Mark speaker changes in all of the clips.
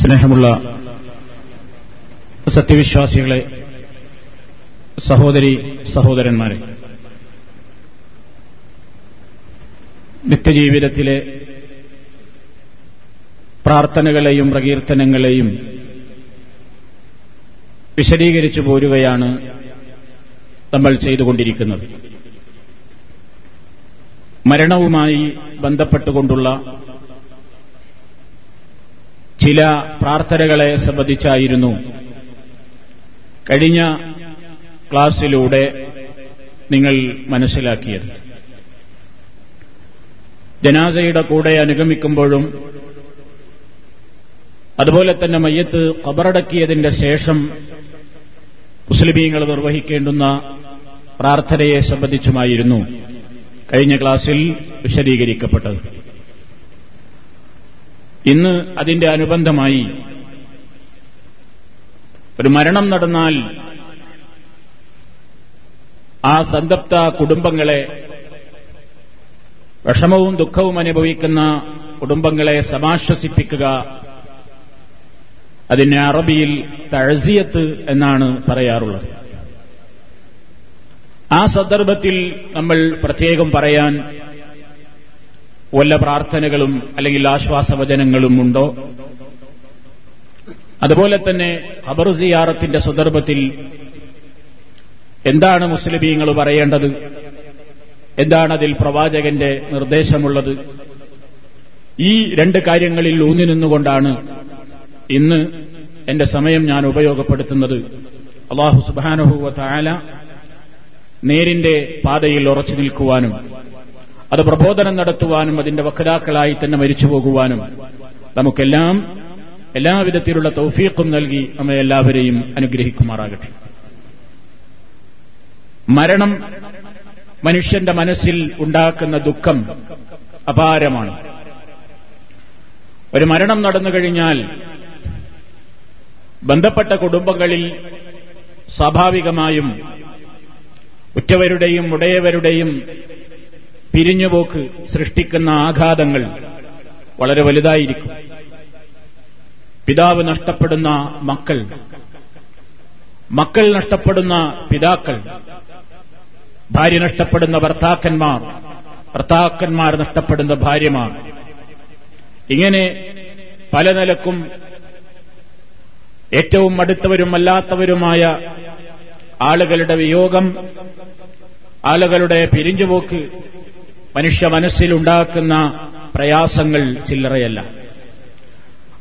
Speaker 1: സ്നേഹമുള്ള സത്യവിശ്വാസികളെ സഹോദരി സഹോദരന്മാരെ നിത്യജീവിതത്തിലെ പ്രാർത്ഥനകളെയും പ്രകീർത്തനങ്ങളെയും വിശദീകരിച്ചു പോരുകയാണ് നമ്മൾ ചെയ്തുകൊണ്ടിരിക്കുന്നത്. മരണവുമായി ബന്ധപ്പെട്ടുകൊണ്ടുള്ള ചില പ്രാർത്ഥനകളെ സംബന്ധിച്ചായിരുന്നു. കഴിഞ്ഞ ക്ലാസ്സിലൂടെ നിങ്ങൾ മനസ്സിലാക്കിയത്. ജനാസയുടെ കൂടെ അനുഗമിക്കുമ്പോഴും അതുപോലെ തന്നെ മയ്യത്ത് കബറടക്കിയതിന്റെ ശേഷം മുസ്ലിമീങ്ങൾ നിർവഹിക്കേണ്ടുന്ന പ്രാർത്ഥനയെ സംബന്ധിച്ചുമായിരുന്നു കഴിഞ്ഞ ക്ലാസ്സിൽ വിശദീകരിക്കപ്പെട്ടത്. ഇന്ന് അതിന്റെ അനുബന്ധമായി ഒരു മരണം നടന്നാൽ ആ സന്തപ്ത കുടുംബങ്ങളെ വിഷമവും ദുഃഖവും അനുഭവിക്കുന്ന കുടുംബങ്ങളെ സമാശ്വസിപ്പിക്കുക അതിനെ അറബിയിൽ തഴസിയത്ത് എന്നാണ് പറയാറുള്ളത്. ആ സന്ദർഭത്തിൽ നമ്മൾ പ്രത്യേകം പറയാൻ വല്ല പ്രാർത്ഥനകളും അല്ലെങ്കിൽ ആശ്വാസവചനങ്ങളും ഉണ്ടോ? അതുപോലെ തന്നെ ഖബർ സിയാറത്തിന്റെ സന്ദർഭത്തിൽ എന്താണ് മുസ്ലിമീങ്ങൾ പറയേണ്ടത്? എന്താണ് അതിൽ പ്രവാചകന്റെ നിർദ്ദേശമുള്ളത്? ഈ രണ്ട് കാര്യങ്ങളിൽ ഊന്നി നിന്നുകൊണ്ടാണ് ഇന്ന് എന്റെ സമയം ഞാൻ ഉപയോഗപ്പെടുത്തുന്നത്. അള്ളാഹു സുബാനുഹൂവ താല നേരിന്റെ പാതയിൽ ഉറച്ചു നിൽക്കുവാനും അത് പ്രബോധനം നടത്തുവാനും അതിന്റെ വക്താക്കളായി തന്നെ മരിച്ചു പോകുവാനും നമുക്കെല്ലാം എല്ലാവിധത്തിലുള്ള തൗഫീഖും നൽകി നമ്മെ എല്ലാവരെയും അനുഗ്രഹിക്കുമാറാകട്ടെ. മരണം മനുഷ്യന്റെ മനസ്സിൽ ഉണ്ടാക്കുന്ന ദുഃഖം അപാരമാണ്. ഒരു മരണം നടന്നു കഴിഞ്ഞാൽ ബന്ധപ്പെട്ട കുടുംബങ്ങളിൽ സ്വാഭാവികമായും ഉറ്റവരുടെയും ഉടയവരുടെയും പിരിഞ്ഞുപോക്ക് സൃഷ്ടിക്കുന്ന ആഘാതങ്ങൾ വളരെ വലുതായിരിക്കും. പിതാവ് നഷ്ടപ്പെടുന്ന മക്കൾ മക്കൾ നഷ്ടപ്പെടുന്ന പിതാക്കൾ ഭാര്യ നഷ്ടപ്പെടുന്ന ഭർത്താക്കന്മാർ ഭർത്താക്കന്മാർ നഷ്ടപ്പെടുന്ന ഭാര്യമാർ. ഇങ്ങനെ പല നിലക്കും ഏറ്റവും അടുത്തവരും അല്ലാത്തവരുമായ ആളുകളുടെ വിയോഗം ആളുകളുടെ പിരിഞ്ഞുപോക്ക് മനുഷ്യ മനസ്സിലുണ്ടാക്കുന്ന പ്രയാസങ്ങൾ ചില്ലറയല്ല.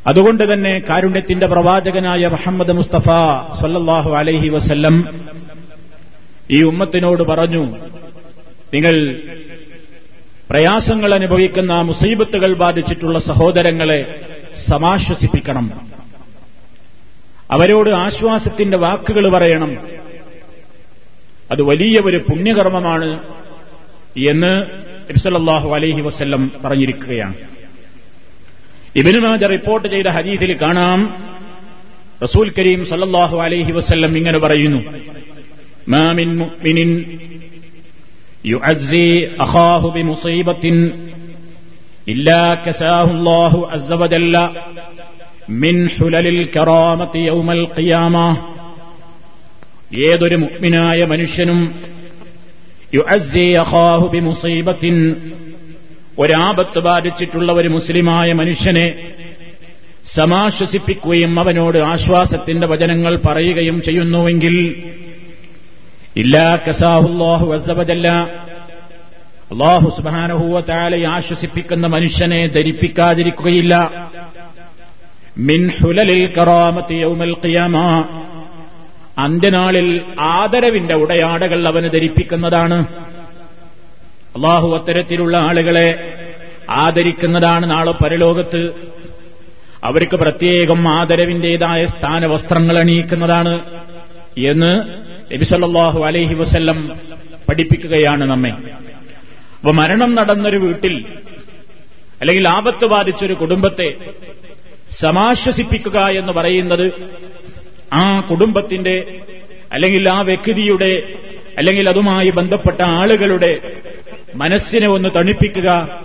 Speaker 1: അതുകൊണ്ട് തന്നെ കാരുണ്യത്തിന്റെ പ്രവാചകനായ മുഹമ്മദ് മുസ്തഫ സല്ലാഹു അലൈഹി വസല്ലം ഈ ഉമ്മത്തിനോട് പറഞ്ഞു നിങ്ങൾ പ്രയാസങ്ങൾ അനുഭവിക്കുന്ന മുസീബത്തുകൾ ബാധിച്ചിട്ടുള്ള സഹോദരങ്ങളെ സമാശ്വസിപ്പിക്കണം. അവരോട് ആശ്വാസത്തിന്റെ വാക്കുകൾ പറയണം. അത് വലിയ ഒരു പുണ്യകർമ്മമാണ് എന്ന് നബിസല്ലാഹു അലൈഹി വസ്ല്ലം പറഞ്ഞിരിക്കുകയാണ്. ഇബിനുമാജ റിപ്പോർട്ട് ചെയ്ത ഹദീസിൽ കാണാം. റസൂൽ കരീം സല്ലല്ലാഹു അലൈഹി വസ്ല്ലം ഇങ്ങനെ പറയുന്നു. മാമിൻ മുഅ്മിനിൻ യുഅസ്സി അഖാഹു ബിമുസീബത്തിൻ ഇല്ലാ കസാഹു അല്ലാഹു അസ്സ വജല്ല മിൻ ഹുലലിൽ കറാമത്തി യൗമൽ ഖിയാമ. ഏതൊരു മുഅ്മിനായ മനുഷ്യനും ബിമുസീബത്തിൻ. ഒരാപത്ത് ബാധിച്ചിട്ടുള്ള ഒരു മുസ്ലിമായ മനുഷ്യനെ സമാശ്വസിപ്പിക്കുകയും അവനോട് ആശ്വാസത്തിന്റെ വചനങ്ങൾ പറയുകയും ചെയ്യുന്നുവെങ്കിൽ ഇല്ലാ കസാഹുല്ലാഹു അസബജല്ല അള്ളാഹു സുബാനഹൂവത്താലെ ആശ്വസിപ്പിക്കുന്ന മനുഷ്യനെ ധരിപ്പിക്കാതിരിക്കുകയില്ല. മിൻഹുലലിൽ ഹുലലിൽ കറാമത്തി യൗമൽ ഖിയാമ. അന്ത്യനാളിൽ ആദരവിന്റെ ഉടയാടകൾ അവന് ധരിപ്പിക്കുന്നതാണ്. അള്ളാഹു അത്തരത്തിലുള്ള ആളുകളെ ആദരിക്കുന്നതാണ് നാളെ പരലോകത്ത്. അവർക്ക് പ്രത്യേകം ആദരവിന്റേതായ സ്ഥാനവസ്ത്രങ്ങൾ അണിയിക്കുന്നതാണ് എന്ന് നബിസല്ലാഹു അലൈഹി വസ്ല്ലം പഠിപ്പിക്കുകയാണ് നമ്മെ. അപ്പൊ മരണം നടന്നൊരു വീട്ടിൽ അല്ലെങ്കിൽ ആപത്ത് ബാധിച്ചൊരു കുടുംബത്തെ സമാശ്വസിപ്പിക്കുക എന്ന് പറയുന്നത് ആ കുടുംബത്തിന്റെ അല്ലെങ്കിൽ ആ വ്യക്തിയുടെ അല്ലെങ്കിൽ അതുമായി ബന്ധപ്പെട്ട ആളുകളുടെ മനസ്സിനെ ഒന്ന് തണുപ്പിക്കുക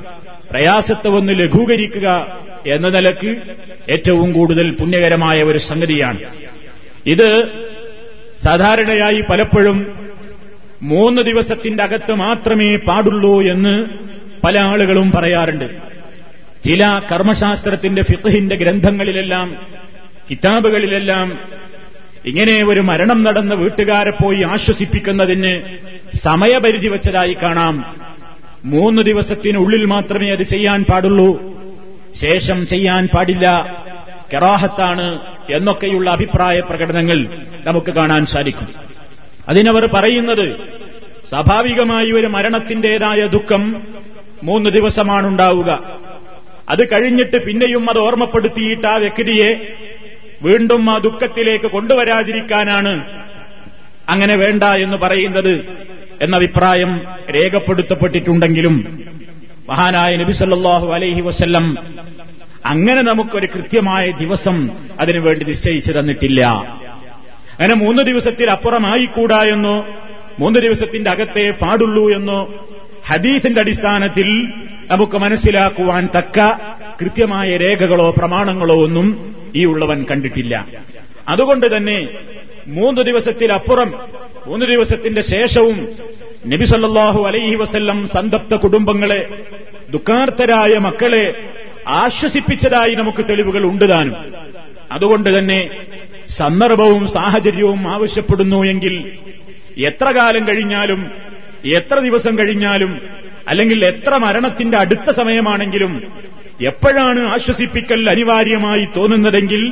Speaker 1: പ്രയാസത്തെ ഒന്ന് ലഘൂകരിക്കുക എന്ന നിലയ്ക്ക് ഏറ്റവും കൂടുതൽ പുണ്യകരമായ ഒരു സംഗതിയാണ്. ഇത് സാധാരണയായി പലപ്പോഴും മൂന്ന് ദിവസത്തിന്റെ അകത്ത് മാത്രമേ പാടുള്ളൂ എന്ന് പല ആളുകളും പറയാറുണ്ട്. ചില കർമ്മശാസ്ത്രത്തിന്റെ ഫിഖഹിന്റെ ഗ്രന്ഥങ്ങളിലെല്ലാം കിതാബുകളിലെല്ലാം ഇങ്ങനെ ഒരു മരണം നടന്ന വീട്ടുകാരെ പോയി ആശ്വസിപ്പിക്കുന്നതിന് സമയപരിധി വെച്ചതായി കാണാം. മൂന്ന് ദിവസത്തിനുള്ളിൽ മാത്രമേ അത് ചെയ്യാൻ പാടുള്ളൂ. ശേഷം ചെയ്യാൻ പാടില്ല. കെറാഹത്താണ് എന്നൊക്കെയുള്ള അഭിപ്രായ പ്രകടനങ്ങൾ നമുക്ക് കാണാൻ സാധിക്കും. അതിനവർ പറയുന്നത് സ്വാഭാവികമായി ഒരു മരണത്തിന്റേതായ ദുഃഖം മൂന്ന് ദിവസമാണുണ്ടാവുക. അത് കഴിഞ്ഞിട്ട് പിന്നെയും അത് ഓർമ്മപ്പെടുത്തിയിട്ട് ആ വ്യക്തിയെ വീണ്ടും ആ ദുഃഖത്തിലേക്ക് കൊണ്ടുവരാതിരിക്കാനാണ് അങ്ങനെ വേണ്ട എന്ന് പറയുന്നത് എന്ന അഭിപ്രായം രേഖപ്പെടുത്തപ്പെട്ടിട്ടുണ്ടെങ്കിലും മഹാനായ നബിസല്ലാഹു അലൈഹി വസ്ല്ലം അങ്ങനെ നമുക്കൊരു കൃത്യമായ ദിവസം അതിനുവേണ്ടി നിശ്ചയിച്ചു തന്നിട്ടില്ല. അങ്ങനെ മൂന്ന് ദിവസത്തിൽ അപ്പുറമായിക്കൂടാ എന്നോ മൂന്ന് ദിവസത്തിന്റെ അകത്തെ പാടുള്ളൂ എന്നോ ഹദീഫിന്റെ അടിസ്ഥാനത്തിൽ നമുക്ക് മനസ്സിലാക്കുവാൻ തക്ക കൃത്യമായ രേഖകളോ പ്രമാണങ്ങളോ ഒന്നും ഈ ഉള്ളവൻ കണ്ടിട്ടില്ല. അതുകൊണ്ട് തന്നെ മൂന്ന് ദിവസത്തിലപ്പുറം മൂന്ന് ദിവസത്തിന്റെ ശേഷവും നബിസല്ലാഹു അലൈഹി വസ്ല്ലം സന്തപ്ത കുടുംബങ്ങളെ ദുഃഖാർത്ഥരായ മക്കളെ ആശ്വസിപ്പിച്ചതായി നമുക്ക് തെളിവുകൾ ഉണ്ട് താനും. അതുകൊണ്ട് തന്നെ സന്ദർഭവും സാഹചര്യവും ആവശ്യപ്പെടുന്നു എങ്കിൽ എത്ര കാലം കഴിഞ്ഞാലും എത്ര ദിവസം കഴിഞ്ഞാലും അല്ലെങ്കിൽ എത്ര മരണത്തിന്റെ അടുത്ത സമയമാണെങ്കിലും എപ്പോഴാണ് ആശ്വസിപ്പിക്കൽ അനിവാര്യമായി തോന്നുന്നതെങ്കിൽ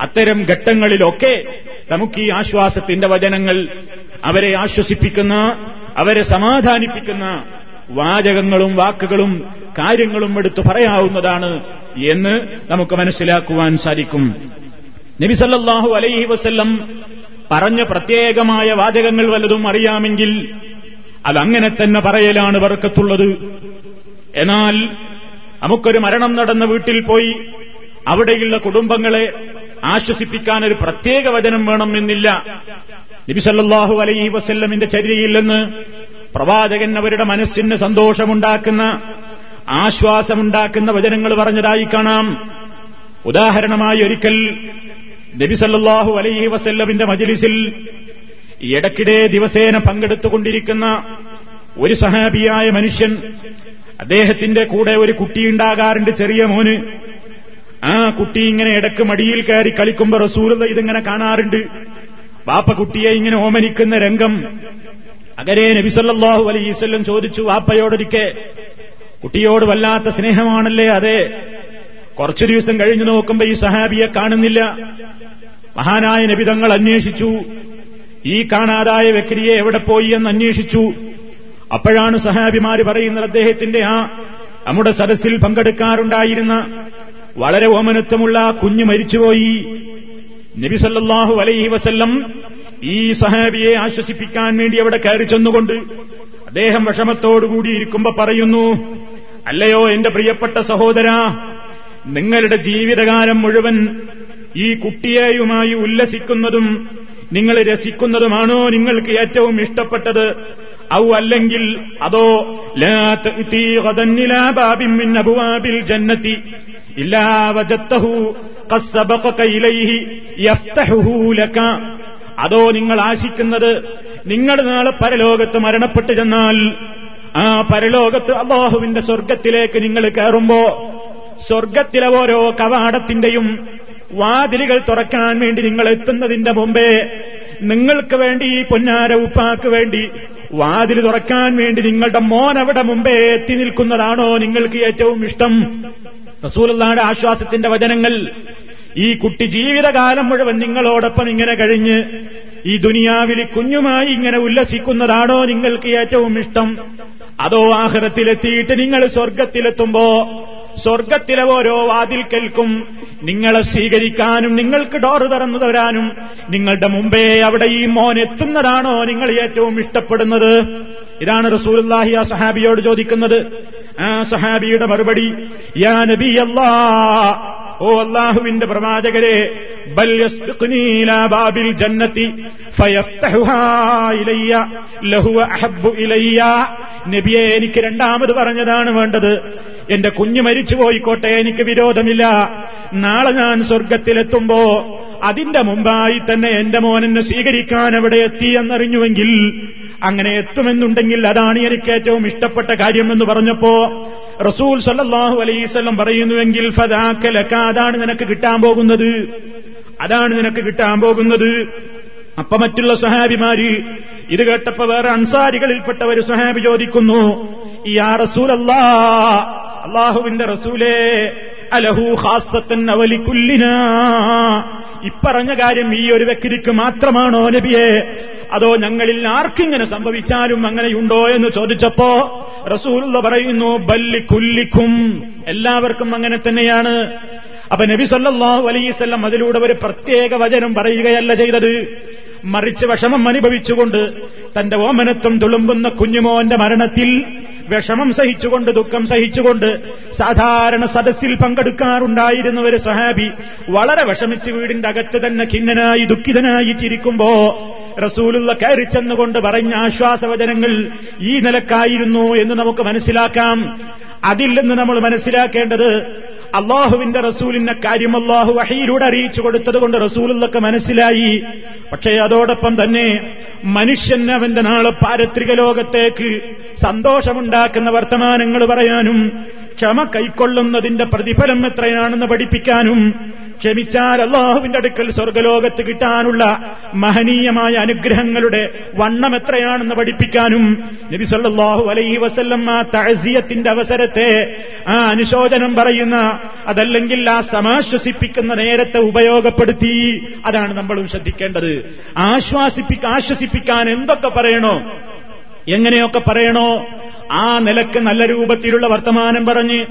Speaker 1: അത്തരം ഘട്ടങ്ങളിലൊക്കെ നമുക്ക് ഈ ആശ്വാസത്തിന്റെ വചനങ്ങൾ അവരെ ആശ്വസിപ്പിക്കുന്ന അവരെ സമാധാനിപ്പിക്കുന്ന വാചകങ്ങളും വാക്കുകളും കാര്യങ്ങളും എടുത്തു പറയാവുന്നതാണ് എന്ന് നമുക്ക് മനസ്സിലാക്കുവാൻ സാധിക്കും. നബിസല്ലാഹു അലൈഹി വസ്ല്ലം പറഞ്ഞ പ്രത്യേകമായ വാചകങ്ങൾ വല്ലതും അറിയാമെങ്കിൽ അതങ്ങനെ തന്നെ പറയലാണ് വർക്കത്തുള്ളത് എന്നാൽ നമുക്കൊരു മരണം നടന്ന വീട്ടിൽ പോയി അവിടെയുള്ള കുടുംബങ്ങളെ ആശ്വസിപ്പിക്കാൻ ഒരു പ്രത്യേക വചനം വേണം എന്നില്ല. നബിസല്ലാഹു അലൈഹി വസ്ല്ലമിന്റെ ചര്യയിൽ നിന്ന് പ്രവാചകൻ അവരുടെ മനസ്സിന് സന്തോഷമുണ്ടാക്കുന്ന ആശ്വാസമുണ്ടാക്കുന്ന വചനങ്ങൾ പറഞ്ഞതായി കാണാം. ഉദാഹരണമായി ഒരിക്കൽ നബിസല്ലാഹു അലൈഹി വസല്ലമിന്റെ മജിലിസിൽ ഇടയ്ക്കിടെ ദിവസേന പങ്കെടുത്തുകൊണ്ടിരിക്കുന്ന ഒരു സഹാബിയായ മനുഷ്യൻ അദ്ദേഹത്തിന്റെ കൂടെ ഒരു കുട്ടിയുണ്ടാകാറുണ്ട് ചെറിയ മോന്. ആ കുട്ടി ഇങ്ങനെ ഇടയ്ക്ക് മടിയിൽ കയറി കളിക്കുമ്പോ റസൂലത ഇതിങ്ങനെ കാണാറുണ്ട്. വാപ്പ കുട്ടിയെ ഇങ്ങനെ ഓമനിക്കുന്ന രംഗം. അകരെ നബിസല്ലാഹു അലൈവല്ലം ചോദിച്ചു വാപ്പയോടൊരിക്കെ കുട്ടിയോട് വല്ലാത്ത സ്നേഹമാണല്ലേ അതെ? കുറച്ചു ദിവസം കഴിഞ്ഞു നോക്കുമ്പോ ഈ സഹാബിയെ കാണുന്നില്ല. മഹാനായ നബിതങ്ങൾ അന്വേഷിച്ചു. ഈ കാണാതായ വ്യക്തിയെ എവിടെ പോയി എന്ന് അന്വേഷിച്ചു. അപ്പോഴാണ് സഹാബിമാര് പറയുന്നത് അദ്ദേഹത്തിന്റെ ആ നമ്മുടെ സദസ്സിൽ പങ്കെടുക്കാറുണ്ടായിരുന്ന വളരെ ഓമനത്വമുള്ള കുഞ്ഞു മരിച്ചുപോയി. നബിസല്ലാഹു അലൈഹി വസല്ലം ഈ സഹാബിയെ ആശ്വസിപ്പിക്കാൻ വേണ്ടി അവിടെ കയറി ചെന്നുകൊണ്ട് അദ്ദേഹം വിഷമത്തോടുകൂടി ഇരിക്കുമ്പോ പറയുന്നു അല്ലയോ എന്റെ പ്രിയപ്പെട്ട സഹോദര നിങ്ങളുടെ ജീവിതകാലം മുഴുവൻ ഈ കുട്ടിയെയുമായി ഉല്ലസിക്കുന്നതും നിങ്ങൾ രസിക്കുന്നതുമാണോ നിങ്ങൾക്ക് ഏറ്റവും ഇഷ്ടപ്പെട്ടത്? ഔ അല്ലെങ്കിൽ അതോ ജന്നത്തി അതോ നിങ്ങൾ ആശിക്കുന്നത് നിങ്ങൾ നാളെ പരലോകത്ത് മരണപ്പെട്ടു ചെന്നാൽ ആ പരലോകത്ത് അള്ളാഹുവിന്റെ സ്വർഗത്തിലേക്ക് നിങ്ങൾ കയറുമ്പോ സ്വർഗത്തിലെ ഓരോ കവാടത്തിന്റെയും വാതിലുകൾ തുറക്കാൻ വേണ്ടി നിങ്ങൾ എത്തുന്നതിന്റെ മുമ്പേ നിങ്ങൾക്ക് വേണ്ടി പൊന്നാര ഉപ്പാക്ക് വേണ്ടി വാതിൽ തുറക്കാൻ വേണ്ടി നിങ്ങളുടെ മോൻ അവിടെ മുമ്പേ എത്തി നിൽക്കുന്നതാണോ നിങ്ങൾക്ക് ഏറ്റവും ഇഷ്ടം? റസൂലുള്ളാന്റെ ആശ്വാസത്തിന്റെ വചനങ്ങൾ ഈ കുട്ടി ജീവിതകാലം മുഴുവൻ നിങ്ങളോടൊപ്പം ഇങ്ങനെ കഴിഞ്ഞ് ഈ ദുനിയാവിൽ കുഞ്ഞുമായി ഇങ്ങനെ ഉല്ലസിക്കുന്നതാണോ നിങ്ങൾക്ക് ഏറ്റവും ഇഷ്ടം? അതോ ആഹ്റത്തിലെത്തിയിട്ട് നിങ്ങൾ സ്വർഗത്തിലെത്തുമ്പോ സ്വർഗത്തിലെ ഓരോ വാതിൽക്കൽക്കും നിങ്ങളെ സ്വീകരിക്കാനും നിങ്ങൾക്ക് ഡോറ് തുറന്നു തരാനും നിങ്ങളുടെ മുമ്പേ അവിടെ ഈ മോൻ എത്തുന്നതാണോ നിങ്ങൾ ഏറ്റവും ഇഷ്ടപ്പെടുന്നത്? ഇതാണ് റസൂലുള്ളാഹി ആ സഹാബിയോട് ചോദിക്കുന്നത്. ആ സഹാബിയുടെ മറുപടി യാ നബി അല്ലാ ഓ അള്ളാഹുവിന്റെ പ്രവാചകരെ ജന്നത്തി നബിയെ എനിക്ക് രണ്ടാമത് പറഞ്ഞതാണ് വേണ്ടത്. എന്റെ കുഞ്ഞു മരിച്ചു പോയിക്കോട്ടെ എനിക്ക് വിരോധമില്ല. നാളെ ഞാൻ സ്വർഗത്തിലെത്തുമ്പോ അതിന്റെ മുമ്പായി തന്നെ എന്റെ മോനെന്നെ സ്വീകരിക്കാൻ അവിടെ എത്തി എന്നറിഞ്ഞുവെങ്കിൽ അങ്ങനെ എത്തുമെന്നുണ്ടെങ്കിൽ അതാണ് എനിക്ക് ഏറ്റവും ഇഷ്ടപ്പെട്ട കാര്യമെന്ന് പറഞ്ഞപ്പോ റസൂൽ സല്ലാഹു അലൈസ്വല്ലം പറയുന്നുവെങ്കിൽ ഫതാക്കലക്ക അതാണ് നിനക്ക് കിട്ടാൻ പോകുന്നത്. അതാണ് നിനക്ക് കിട്ടാൻ പോകുന്നത്. അപ്പൊ മറ്റുള്ള സഹാബിമാര് ഇത് കേട്ടപ്പോ വേറെ അൻസാരികളിൽപ്പെട്ട ഒരു സഹാബി ചോദിക്കുന്നു യാ റസൂൽ അല്ലാ അള്ളാഹുവിന്റെ റസൂലേ അലഹു ഹാസത്തൻ അവലിക്കുല്ലിന ഇപ്പറഞ്ഞ കാര്യം ഈ ഒരു വ്യക്തിക്ക് മാത്രമാണോ നബിയെ? അതോ ഞങ്ങളിൽ ആർക്കിങ്ങനെ സംഭവിച്ചാലും അങ്ങനെയുണ്ടോ എന്ന് ചോദിച്ചപ്പോ റസൂലുള്ള പറയുന്നു ബല്ലി കുല്ലിക്കും. എല്ലാവർക്കും അങ്ങനെ തന്നെയാണ്. അപ്പൊ നബി സല്ലാഹു അലൈസല്ലം അതിലൂടെ ഒരു പ്രത്യേക വചനം പറയുകയല്ല ചെയ്തത്. മറിച്ച് വിഷമം അനുഭവിച്ചുകൊണ്ട് തന്റെ ഓമനത്വം തുളുമ്പുന്ന കുഞ്ഞുമോന്റെ മരണത്തിൽ വിഷമം സഹിച്ചുകൊണ്ട് ദുഃഖം സഹിച്ചുകൊണ്ട് സാധാരണ സദസ്സിൽ പങ്കെടുക്കാറുണ്ടായിരുന്ന ഒരു സഹാബി വളരെ വിഷമിച്ച് വീടിന്റെ അകത്ത് തന്നെ ഖിന്നനായി ദുഃഖിതനായി ചിരിക്കുമ്പോ റസൂലുള്ള കയറി ചെന്നുകൊണ്ട് പറഞ്ഞ ആശ്വാസവചനങ്ങൾ ഈ നിലക്കായിരുന്നു എന്ന് നമുക്ക് മനസ്സിലാക്കാം. അതിൽ നിന്ന് നമ്മൾ മനസ്സിലാക്കേണ്ടത് അള്ളാഹുവിന്റെ റസൂലിന്റെ കാര്യം അള്ളാഹു വഹയിലൂടെ അറിയിച്ചു കൊടുത്തതുകൊണ്ട് റസൂലുള്ളൊക്കെ മനസ്സിലായി. പക്ഷേ അതോടൊപ്പം തന്നെ മനുഷ്യൻ അവന്റെ നാളെ പാരത്രിക ലോകത്തേക്ക് സന്തോഷമുണ്ടാക്കുന്ന വർത്തമാനങ്ങൾ പറയാനും ക്ഷമ കൈക്കൊള്ളുന്നതിന്റെ പ്രതിഫലം എത്രയാണെന്ന് പഠിപ്പിക്കാനും ക്ഷമിച്ചാൽ അള്ളാഹുവിന്റെ അടുക്കൽ സ്വർഗലോകത്ത് കിട്ടാനുള്ള മഹനീയമായ അനുഗ്രഹങ്ങളുടെ വണ്ണം എത്രയാണെന്ന് പഠിപ്പിക്കാനും നബി സല്ലാഹു അലൈഹി വസല്ലം ആ തഴസിയത്തിന്റെ അവസരത്തെ ആ അനുശോചനം പറയുന്ന അതല്ലെങ്കിൽ ആ സമാശ്വസിപ്പിക്കുന്ന നേരത്തെ ഉപയോഗപ്പെടുത്തി. അതാണ് നമ്മളും ശ്രദ്ധിക്കേണ്ടത്. ആശ്വാസിപ്പിക്ക ആശ്വസിപ്പിക്കാൻ എന്തൊക്കെ പറയണോ? എങ്ങനെയൊക്കെ പറയണോ? ആ നിലയ്ക്ക് നല്ല രൂപത്തിലുള്ള വർത്തമാനം പറഞ്ഞ്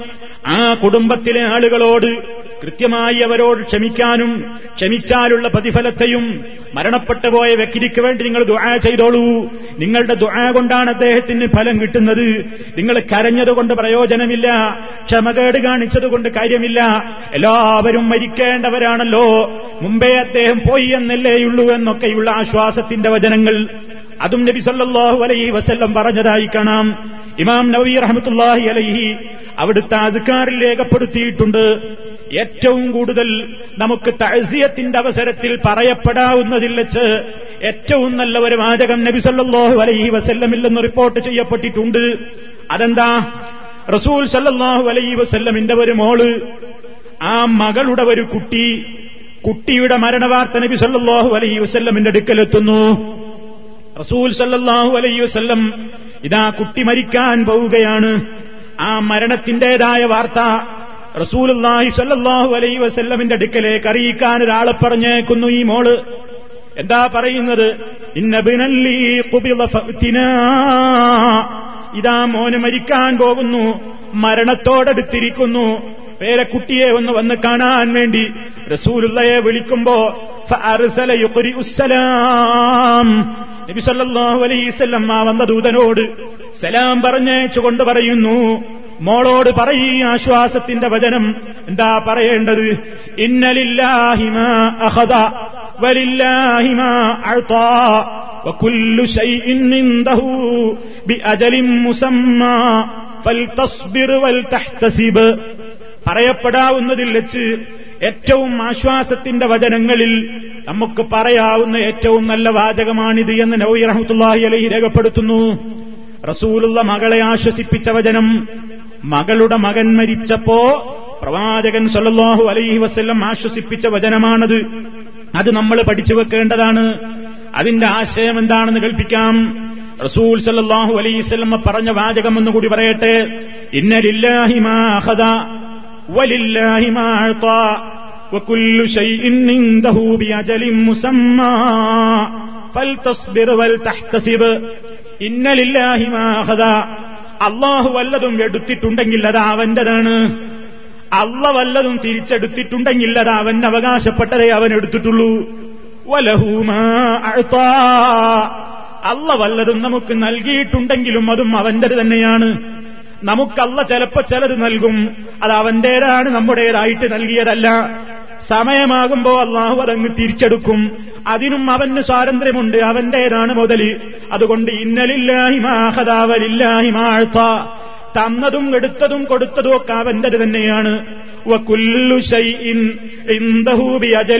Speaker 1: ആ കുടുംബത്തിലെ ആളുകളോട് കൃത്യമായി അവരോട് ക്ഷമിക്കാനും ക്ഷമിച്ചാലുള്ള പ്രതിഫലത്തെയും മരണപ്പെട്ടു പോയ വ്യക്തിക്ക് വേണ്ടി നിങ്ങൾ ദുആ ചെയ്തോളൂ. നിങ്ങളുടെ ദുആ കൊണ്ടാണ് അദ്ദേഹത്തിന് ഫലം കിട്ടുന്നത്. നിങ്ങൾ കരഞ്ഞതുകൊണ്ട് പ്രയോജനമില്ല ക്ഷമകേട് കാണിച്ചതുകൊണ്ട് കാര്യമില്ല. എല്ലാവരും മരിക്കേണ്ടവരാണല്ലോ. മുമ്പേ അദ്ദേഹം പോയി എന്നല്ലേയുള്ളൂ എന്നൊക്കെയുള്ള ആശ്വാസത്തിന്റെ വചനങ്ങൾ. അതും നബി സല്ലാഹു അലൈഹി വസല്ലം പറഞ്ഞതായി കാണാം. ഇമാം നബി റഹമത്തുല്ലാഹി അലൈഹി അവിടുത്തെ അധികാരിൽ രേഖപ്പെടുത്തിയിട്ടുണ്ട്. ഏറ്റവും കൂടുതൽ നമുക്ക് തഴ്സിയത്തിന്റെ അവസരത്തിൽ പറയപ്പെടാവുന്നതിൽ വെച്ച് ഏറ്റവും നല്ല ഒരു വാചകം നബി സല്ലാഹു അലൈഹി വസല്ലമില്ലെന്ന് റിപ്പോർട്ട് ചെയ്യപ്പെട്ടിട്ടുണ്ട്. അതെന്താ? റസൂൽ സല്ലാഹു അലൈഹി വസല്ലമിന്റെ ഒരു മോൾ ആ മകളുടെ ഒരു കുട്ടി കുട്ടിയുടെ മരണവാർത്ത നബി സല്ലാഹു അലൈഹി വസല്ലമിന്റെ അടുക്കലെത്തുന്നു. റസൂൽ സല്ലാഹു അലൈഹി വസല്ലം ഇതാ കുട്ടി മരിക്കാൻ പോവുകയാണ്. ആ മരണത്തിന്റേതായ വാർത്ത റസൂലുല്ലാഹി സല്ലാഹു അലൈ വസല്ലമിന്റെ അടുക്കലേക്ക് അറിയിക്കാൻ ഒരാളെ പറഞ്ഞേക്കുന്നു ഈ മോൾ. എന്താ പറയുന്നത്? ഇതാ മോന് മരിക്കാൻ പോകുന്നു മരണത്തോടടുത്തിരിക്കുന്നു. പേരക്കുട്ടിയെ ഒന്ന് വന്ന് കാണാൻ വേണ്ടി റസൂലുള്ളയെ വിളിക്കുമ്പോ നബി സല്ലാഹു അലൈസല്ലം ആ വന്ന ദൂതനോട് സലാം പറഞ്ഞേച്ചുകൊണ്ട് പറയുന്നു മോളോട് പറയീ ആശ്വാസത്തിന്റെ വചനം എന്താ പറയേണ്ടത് ഇന്നലില്ലാഹിമ അഹദ വലില്ലാഹിമ അഴ്ത്താ وكل شيء عنده بأجل مسمى فلتصبر ولتحتسب പറയപ്പെടാവുന്നതിൽ വെച്ച് ഏറ്റവും ആശ്വാസത്തിന്റെ വചനങ്ങളിൽ നമുക്ക് പറയാവുന്ന ഏറ്റവും നല്ല വാചകമാണിത് എന്ന് നബി റഹമത്തുല്ലാഹി അലൈഹി രേഖപ്പെടുത്തുന്നു. റസൂലുള്ള മകളെ ആശ്വസിപ്പിച്ച വചനം മകളുടെ മകൻ മരിച്ചപ്പോ പ്രവാചകൻ സൊല്ലാഹു അലൈഹി വസ്ല്ലം ആശ്വസിപ്പിച്ച വചനമാണത്. അത് നമ്മൾ പഠിച്ചു വെക്കേണ്ടതാണ്. അതിന്റെ ആശയം എന്താണെന്ന് കൽപ്പിക്കാം റസൂൽ സല്ലാഹു അലൈഹി വസല്ലം പറഞ്ഞ വാചകം എന്നുകൂടി പറയട്ടെ. ഇന്നലില്ലാഹിമാഹദ വലില്ലാഹി മാ അഅതാ وكل شيء عنده بأجل مسمى فلتصبر ولتحتسب إن لله ما أخذ അള്ളാഹു വല്ലതും എടുത്തിട്ടുണ്ടെങ്കിൽ അത് അവന്റേതാണ് അള്ള വല്ലതും തിരിച്ചെടുത്തിട്ടുണ്ടെങ്കിൽ അത് അവൻ അവകാശപ്പെട്ടതേ അവൻ എടുത്തിട്ടുള്ളൂ വലഹൂമാ അള്ള വല്ലതും നമുക്ക് നൽകിയിട്ടുണ്ടെങ്കിലും അതും അവന്റേത് തന്നെയാണ് നമുക്കല്ല ചിലപ്പോ ചിലത് നൽകും. അത് അവന്റേതാണ് നമ്മുടേതായിട്ട് നൽകിയതല്ല. സമയമാകുമ്പോ അള്ളാഹു അതങ്ങ് തിരിച്ചെടുക്കും. അതിനും അവന് സ്വാതന്ത്ര്യമുണ്ട് അവന്റേതാണ് മുതൽ അതുകൊണ്ട് ഇന്നലില്ലാഹിമാഹതാവലില്ലാഹിമാഴ്ത്ത തന്നതും എടുത്തതും കൊടുത്തതും ഒക്കെ അവന്റെ തന്നെയാണ്.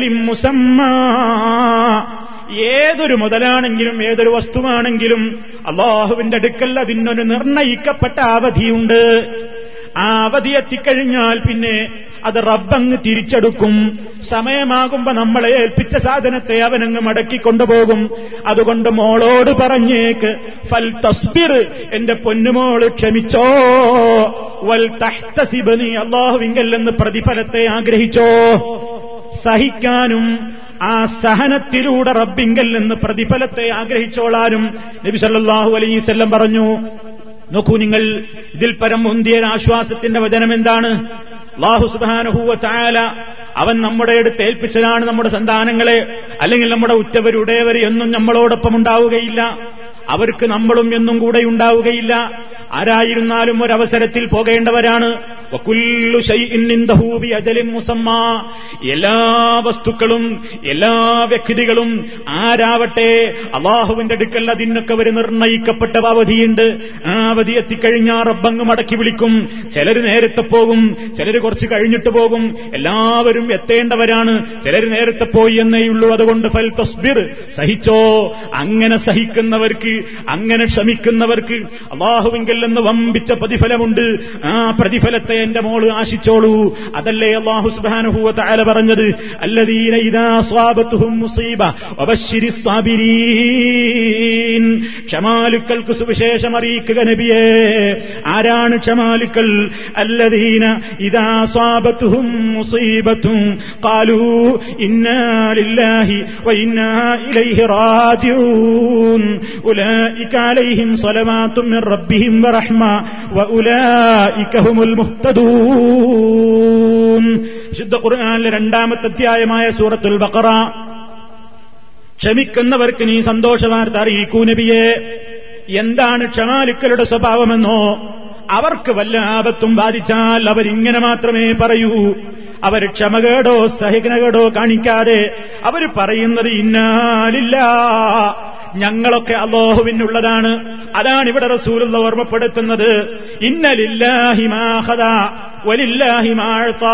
Speaker 1: മുസമ്മാ. ഏതൊരു മുതലാണെങ്കിലും ഏതൊരു വസ്തുവാണെങ്കിലും അള്ളാഹുവിന്റെ അടുക്കൽ അതിനൊരു നിർണയിക്കപ്പെട്ട അവധിയുണ്ട്. ആ അവധി എത്തിക്കഴിഞ്ഞാൽ പിന്നെ അത് റബ്ബങ്ങ് തിരിച്ചെടുക്കും. സമയമാകുമ്പോ നമ്മളെ ഏൽപ്പിച്ച സാധനത്തെ അവനങ്ങ് മടക്കി കൊണ്ടുപോകും. അതുകൊണ്ട് മോളോട് പറഞ്ഞേക്ക് ഫൽ തസ്ബിർ എന്റെ പൊന്നുമോൾ ക്ഷമിച്ചോ. വൽ തഹ്തസിബനി അള്ളാഹുവിങ്കൽ എന്ന് പ്രതിഫലത്തെ ആഗ്രഹിച്ചോ. സഹിക്കാനും ആ സഹനത്തിലൂടെ റബ്ബിങ്കൽ നിന്ന് പ്രതിഫലത്തെ ആഗ്രഹിച്ചോളാനും നബി സല്ലല്ലാഹു അലൈസ് പറഞ്ഞു. നോക്കൂ നിങ്ങൾ ഇതിൽ പരം മുന്തിയ ആശ്വാസത്തിന്റെ വചനം എന്താണ്? അള്ളാഹു സുബാനുഹൂവ ചായാല അവൻ നമ്മുടെ അടുത്ത് ഏൽപ്പിച്ചതാണ് നമ്മുടെ സന്താനങ്ങളെ അല്ലെങ്കിൽ നമ്മുടെ ഉറ്റവരുടേവർ എന്നും നമ്മളോടൊപ്പം ഉണ്ടാവുകയില്ല. അവർക്ക് നമ്മളും എന്നും കൂടെ ഉണ്ടാവുകയില്ല. ആരായിരുന്നാലും ഒരവസരത്തിൽ പോകേണ്ടവരാണ്. എല്ലാ വസ്തുക്കളും എല്ലാ വ്യക്തികളും ആരാവട്ടെ അള്ളാഹുവിന്റെ അടുക്കൽ അതിനൊക്കെ ഒരു നിർണയിക്കപ്പെട്ട അവധിയുണ്ട്. ആ അവധി എത്തിക്കഴിഞ്ഞാൽ റബ്ബങ്ങ് മടക്കി വിളിക്കും. ചിലർ നേരത്തെ പോകും ചിലർ കുറച്ച് കഴിഞ്ഞിട്ട് പോകും. എല്ലാവരും എത്തേണ്ടവരാണ്. ചിലർ നേരത്തെ പോയി എന്നേയുള്ളൂ അതുകൊണ്ട് ഫൽ തസ്ബിർ സഹിച്ചോ? അങ്ങനെ സഹിക്കുന്നവർക്ക് അങ്ങനെ ക്ഷമിക്കുന്നവർക്ക് അള്ളാഹുവിങ്കിൽ നിന്ന് വമ്പിച്ച പ്രതിഫലമുണ്ട്. ആ പ്രതിഫലത്തെ എന്റെ മോൾ ആശിച്ചോളൂ. അതല്ലേ അള്ളാഹു സുബാനുഹൂവ താല പറഞ്ഞത്? അല്ലദീന ഇദാ സ്വാബത്തുഹും മുസീബ ക്ഷമാലുക്കൾക്ക് സുവിശേഷം അറിയിക്കുക നബിയേ. ആരാണ് ക്ഷമാലുക്കൾ? അല്ലദീന ഇദാ സ്വാബത്തുഹും മുസീബത്തും. കാലൂ ഇന്നാ ലില്ലാഹി വഇന്നാ ഇലൈഹി റാജിഊൻ. ഉലൈക അലൈഹിം സ്വലവാത്തും റബ്ബിഹിം വറഹ്മ വഉലൈക ഹുമുൽ മുഹ്തദൂൻ വിശുദ്ധ ഖുർആനിലെ രണ്ടാമത്തെ അധ്യായമായ സൂറത്തുൽ ബക്കറ ക്ഷമിക്കുന്നവർക്ക് നീ സന്തോഷവാർത്ത അറിയിക്കൂ നബിയെ. എന്താണ് ക്ഷമാലുക്കളുടെ സ്വഭാവമെന്നോ അവർക്ക് വല്ല ആപത്തും ബാധിച്ചാൽ അവരിങ്ങനെ മാത്രമേ പറയൂ. അവർ ക്ഷമകേടോ സഹികനകേടോ കാണിക്കാതെ അവർ പറയുന്നത് ഇന്നാലില്ല. ഞങ്ങളൊക്കെ അള്ളാഹുവിനുള്ളതാണ്. അതാണ് ഇവിടെ റസൂലുള്ള ഓർമ്മപ്പെടുത്തുന്നത്. ഇന്നലില്ലാഹിമാഹത വലില്ലാഹിമാഴ്ത്ത